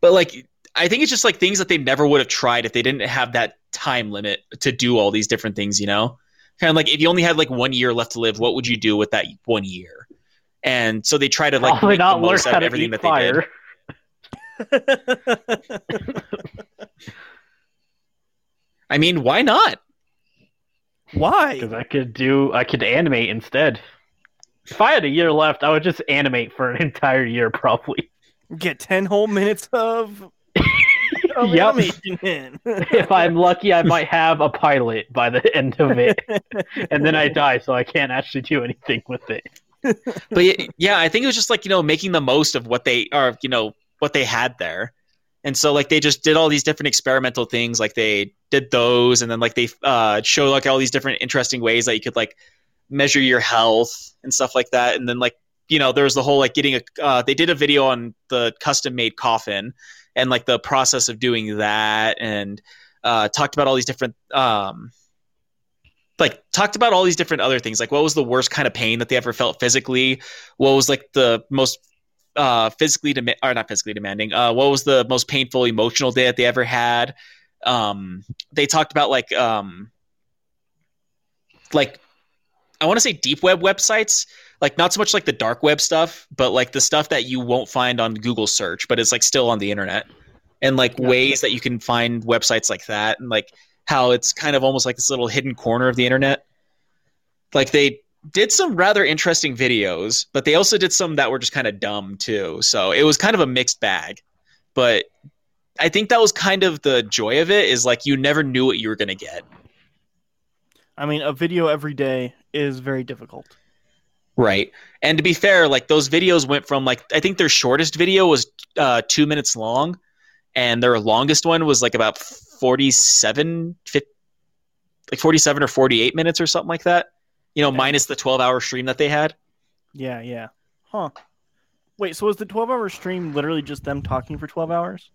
But like I think it's just like things that they never would have tried if they didn't have that time limit to do all these different things, you know? Kind of like if you only had like one year left to live, what would you do with that one year? And so they try to like Probably make the not learn most out of everything eat that they did. *laughs* *laughs* fire. I mean, why not? Why? Because I could do, I could animate instead. If I had a year left, I would just animate for an entire year, probably. Get ten whole minutes of, of *laughs* Yep. animation in. *laughs* if I'm lucky, I might have a pilot by the *laughs* end of it, and then I die, so I can't actually do anything with it. But yeah, yeah, I think it was just like, you know, making the most of what they are, you know, what they had there. And so like they just did all these different experimental things, like they did those, and then like they uh, showed like all these different interesting ways that you could like measure your health and stuff like that. And then like you know there was the whole like getting a uh, they did a video on the custom made coffin and like the process of doing that, and uh, talked about all these different um, like talked about all these different other things like what was the worst kind of pain that they ever felt physically what was like the most uh physically dem- or not physically demanding uh what was the most painful emotional day that they ever had um they talked about like um like i want to say deep web websites like not so much like the dark web stuff but like the stuff that you won't find on google search but it's like still on the internet and like Yeah. ways that you can find websites like that and like how it's kind of almost like this little hidden corner of the internet like they did some rather interesting videos, but they also did some that were just kind of dumb too. So it was kind of a mixed bag. But I think that was kind of the joy of it is like you never knew what you were going to get. I mean, a video every day is very difficult. Right. And to be fair, like those videos went from like I think their shortest video was uh 2 minutes long and their longest one was like about 47 fif- like 47 or 48 minutes or something like that. You know, Yeah. minus the 12-hour stream that they had. Yeah, yeah. Huh. Wait, so was the 12 hour stream literally just them talking for 12 hours?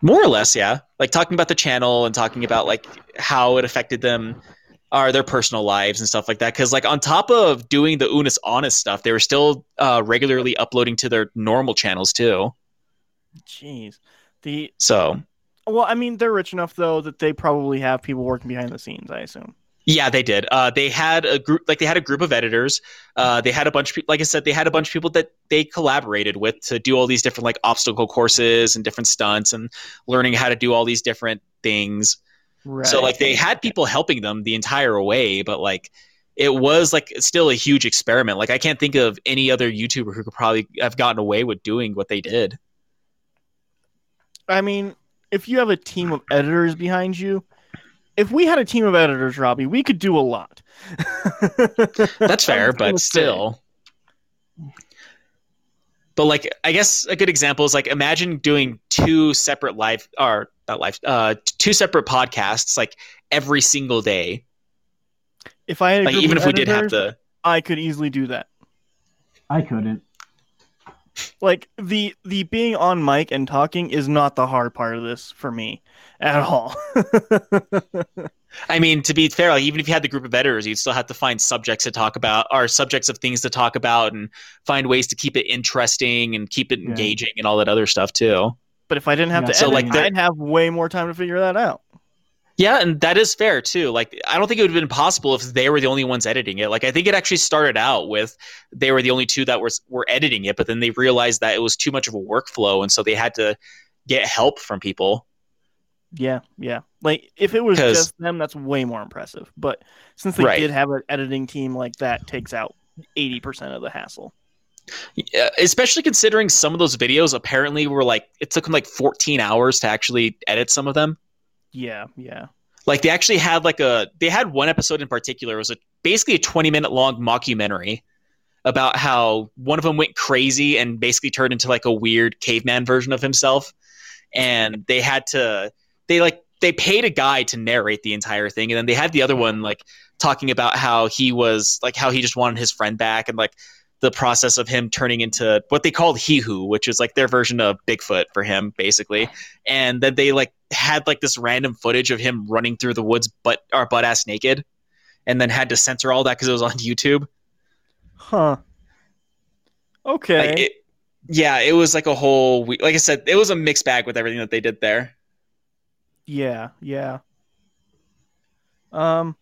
More or less, yeah. Like talking about the channel and talking about like how it affected them or their personal lives and stuff like that. Because like on top of doing the Unus Annus stuff, they were still uh, regularly uploading to their normal channels too. Jeez. The So Well, I mean, they're rich enough though that they probably have people working behind the scenes. I assume. Yeah, they did. Uh, they had a group, like they had a group of editors. Uh, they had a bunch of people, like I said, they had a bunch of people that they collaborated with to do all these different like obstacle courses and different stunts and learning how to do all these different things. Right. So like they had people helping them the entire way, but like it was like still a huge experiment. Like I can't think of any other YouTuber who could probably have gotten away with doing what they did. I mean, if you have a team of editors behind you, if we had a team of editors, Robbie, we could do a lot. *laughs* That's fair, I'm but say. still. But like, I guess a good example is like imagine doing two separate live or not live, uh, two separate podcasts like every single day. If I had Like even of if we did have editors, to, I could easily do that. I couldn't. Like the the being on mic and talking is not the hard part of this for me at all. I mean, to be fair, like even if you had the group of editors, you'd still have to find subjects to talk about, or subjects of things to talk about, and find ways to keep it interesting and keep it Yeah. engaging and all that other stuff too. but if I didn't have Yeah. to So, edit, like, I'd have way more time to figure that out. Yeah, and that is fair too. Like, I don't think it would have been possible if they were the only ones editing it. Like, I think it actually started out with they were the only two that were were editing it, but then they realized that it was too much of a workflow, and so they had to get help from people. Yeah, yeah. Like if it was just them, that's way more impressive. But since they Right. did have an editing team like that, takes out eighty percent of the hassle. Yeah, especially considering some of those videos apparently were like it took them like 14 hours to actually edit some of them. Yeah, yeah. Like they actually had like a they had one episode in particular it was a basically a 20 minute long mockumentary about how one of them went crazy and basically turned into like a weird caveman version of himself and they had to they like they paid a guy to narrate the entire thing and then they had the other one like talking about how he was like how he just wanted his friend back and like the process of him turning into what they called he who which is like their version of bigfoot for him basically and then they like had like this random footage of him running through the woods butt or butt ass naked and then had to censor all that because it was on *laughs* youtube Huh. Okay. like it, yeah it was like a whole like i said it was a mixed bag with everything that they did there Yeah, yeah. Um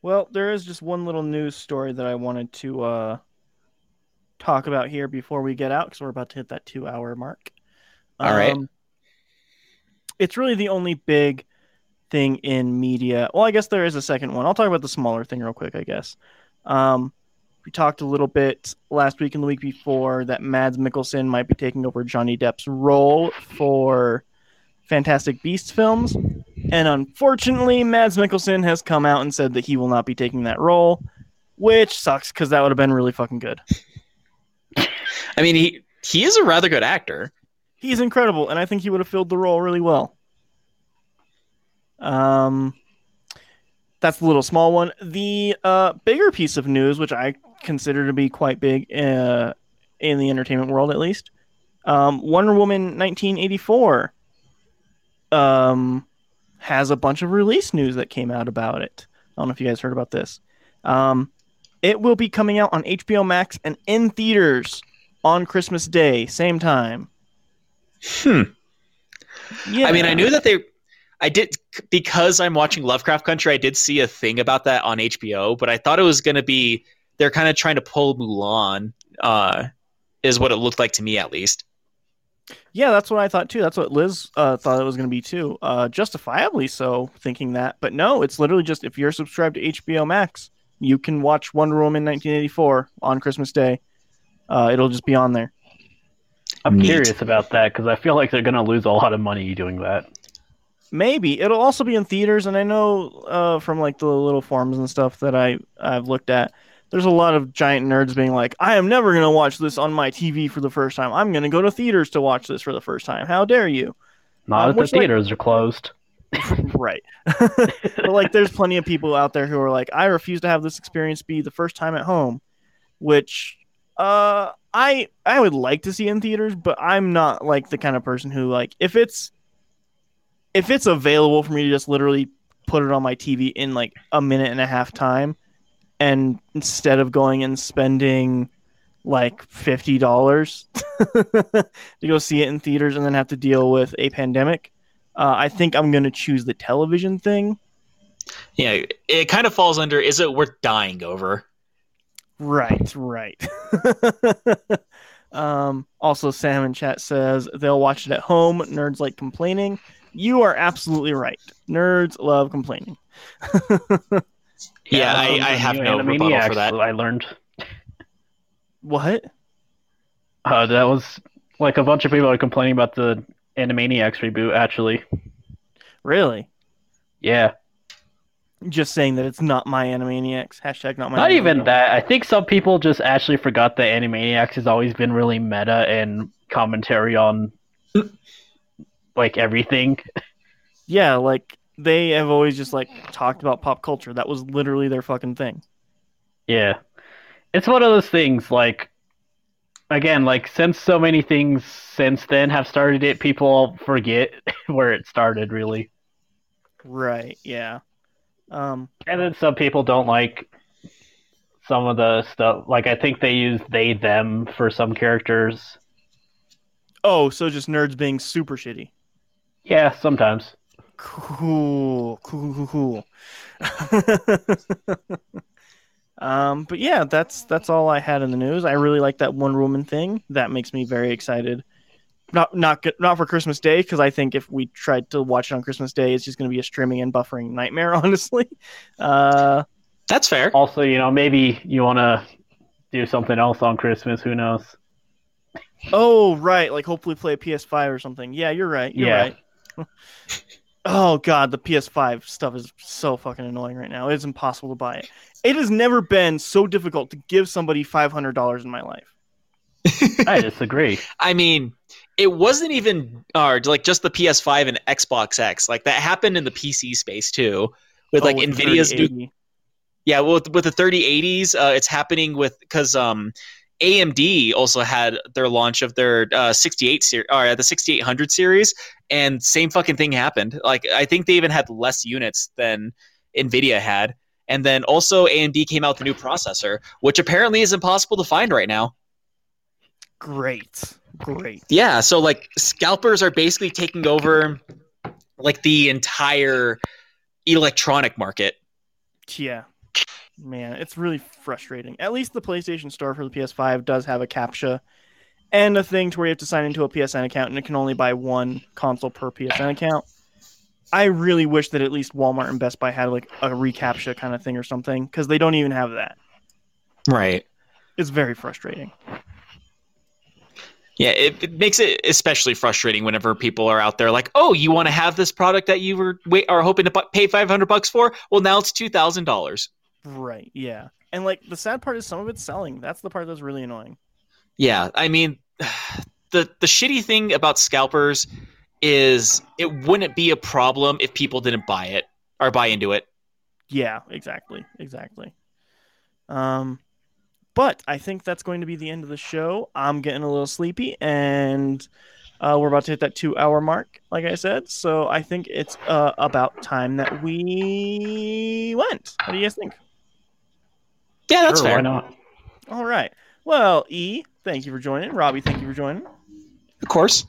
well, there is just one little news story that I wanted to uh talk about here before we get out cuz we're about to hit that 2-hour mark. All right. Um, It's really the only big thing in media. Well, I guess there is a second one. I'll talk about the smaller thing real quick, I guess. Um we talked a little bit last week and the week before that Mads Mikkelsen might be taking over Johnny Depp's role for Fantastic Beasts films. And unfortunately, Mads Mikkelsen has come out and said that he will not be taking that role, which sucks because that would have been really fucking good. i mean he he is a rather good actor He's incredible, and I think he would have filled the role really well. Um, that's the little small one. The uh, bigger piece of news, which I consider to be quite big uh, in the entertainment world, at least, um, Wonder Woman 1984 um, has a bunch of release news that came out about it. I don't know if you guys heard about this. Um, it will be coming out on HBO Max and in theaters on Christmas Day, same time. hmm Yeah. i mean i knew that they i did because i'm watching lovecraft country i did see a thing about that on hbo but i thought it was going to be they're kind of trying to pull mulan uh is what it looked like to me at least Yeah, that's what I thought too. That's what Liz uh, thought it was going to be too. Uh, justifiably so, thinking that. But no, it's literally just if you're subscribed to HBO Max, you can watch Wonder Woman 1984 on Christmas Day. Uh, it'll just be on there. I'm Neat. curious about that because I feel like they're gonna lose a lot of money doing that. Maybe it'll also be in theaters, and I know uh, from like the little forums and stuff that I I've looked at. There's a lot of giant nerds being like, "I am never going to watch this on my TV for the first time. I'm going to go to theaters to watch this for the first time. How dare you?" Not Um, if the which, like- theaters are closed. *laughs* *laughs* right. *laughs* but like there's plenty of people out there who are like, I refuse to have this experience be the first time at home, which uh I I would like to see in theaters, but I'm not like the kind of person who like if it's if it's available for me to just literally put it on my TV in like a minute and a half time and instead of going and spending like fifty dollars *laughs* to go see it in theaters and then have to deal with a pandemic, Uh, I think I'm gonna choose the television thing. Yeah, it kind of falls under is it worth dying over? Right, right. *laughs* um, also, Sam in chat says they'll watch it at home. Nerds like complaining. You are absolutely right. Nerds love complaining. *laughs* Yeah, I, Um, I have no rebuttal Animaniacs for that. I learned what? uh, that was like a bunch of people are complaining about the Animaniacs reboot. Actually, Really? yeah, Just saying that it's not my Animaniacs. Hashtag not my. not even that. I think some people just actually forgot that Animaniacs has always been really meta and commentary on like everything. *laughs* Yeah, like they have always just like talked about pop culture. That was literally their fucking thing. Yeah. It's one of those things like again, like since so many things since then have started it, people forget *laughs* where it started really. Right. Yeah. Um. And then some people don't like some of the stuff like I think they use they them for some characters. Oh, so just nerds being super shitty. Yeah, sometimes. Cool. Cool. Cool. Cool. *laughs* um. But yeah, that's that's all I had in the news. I really like that Wonder Woman thing. That makes me very excited. Not not not for Christmas Day because I think if we tried to watch it on Christmas Day, it's just going to be a streaming and buffering nightmare. *laughs* Honestly. Uh. That's fair. Also, you know, maybe you wanna do something else on Christmas, who knows? Oh, right. Like hopefully play a PS5 or something. Yeah, you're right. You're Yeah. right. *laughs* oh god, the PS5 stuff is so fucking annoying right now. It's impossible to buy it. It has never been so difficult to give somebody five hundred dollars in my life. I disagree. *laughs* I mean, it wasn't even uh, like just the PS5 and Xbox X. Like that happened in the PC space too, with like Oh, with Nvidia's new Yeah, well, with, with the 3080s, uh, it's happening with because um, AMD also had their launch of their uh, 68 series or the 6800 series, and same fucking thing happened. Like I think they even had less units than Nvidia had, and then also AMD came out with a new processor, which apparently is impossible to find right now. Great. Great. Yeah, so like scalpers are basically taking over like the entire electronic market. Yeah. Man, it's really frustrating. At least the PlayStation Store for the PS5 does have a CAPTCHA and a thing to where you have to sign into a PSN account and it can only buy one console per PSN account. I really wish that at least Walmart and Best Buy had like a reCAPTCHA kind of thing or something because they don't even have that. Right. It's very frustrating. Yeah, it, it makes it especially frustrating whenever people are out there like, "Oh, you want to have this product that you were wait, are hoping to bu- pay five hundred bucks for? Well, now it's two thousand dollars." Right. Yeah. And like the sad part is some of it's selling. That's the part that's really annoying. Yeah, I mean, *sighs* the the shitty thing about scalpers is it wouldn't be a problem if people didn't buy it or buy into it. Yeah, exactly. Exactly. Um but I think that's going to be the end of the show. I'm getting a little sleepy and uh, we're about to hit that two hour mark, like I said. So I think it's uh, about time that we went. What do you guys think? Yeah, that's sure, fair. why not? All right. Well, E, thank you for joining. Robbie, thank you for joining. Of course.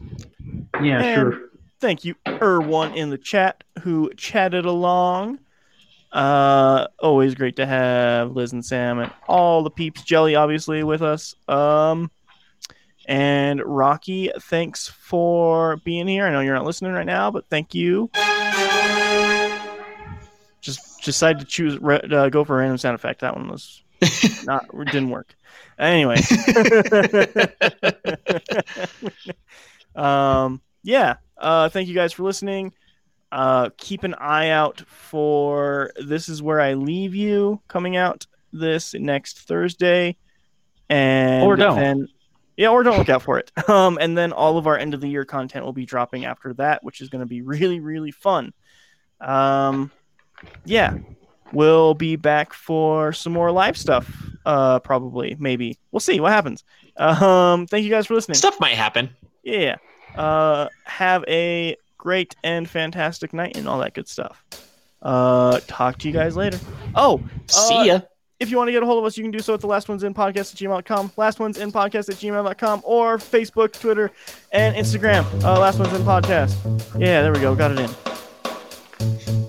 Yeah, And sure. Thank you, Erwan in the chat who chatted along. Uh, always great to have Liz and Sam and all the peeps, Jelly obviously with us. Um, and Rocky, thanks for being here. I know you're not listening right now, but thank you. Just decided to choose re- uh, go for a random sound effect. That one was *laughs* not didn't work. Anyway. *laughs* um, yeah. Uh, thank you guys for listening. Uh, keep an eye out for This Is Where I Leave You coming out this next Thursday. And Or don't. Then, yeah, or don't look out for it. *laughs* Um, and then all of our end of the year content will be dropping after that, which is going to be really, really fun. Um, yeah, we'll be back for some more live stuff. Uh, probably, maybe. We'll see what happens. Um, thank you guys for listening. Stuff might happen. Yeah. Uh, have a great and fantastic night and all that good stuff. Uh, talk to you guys later. Oh, See Uh, ya. if you want to get a hold of us, you can do so at the last ones in podcast at gmail.com, last ones in podcast at gmail.com, or Facebook, Twitter, and Instagram. Uh, last ones in podcast. Yeah, there we go. Got it in.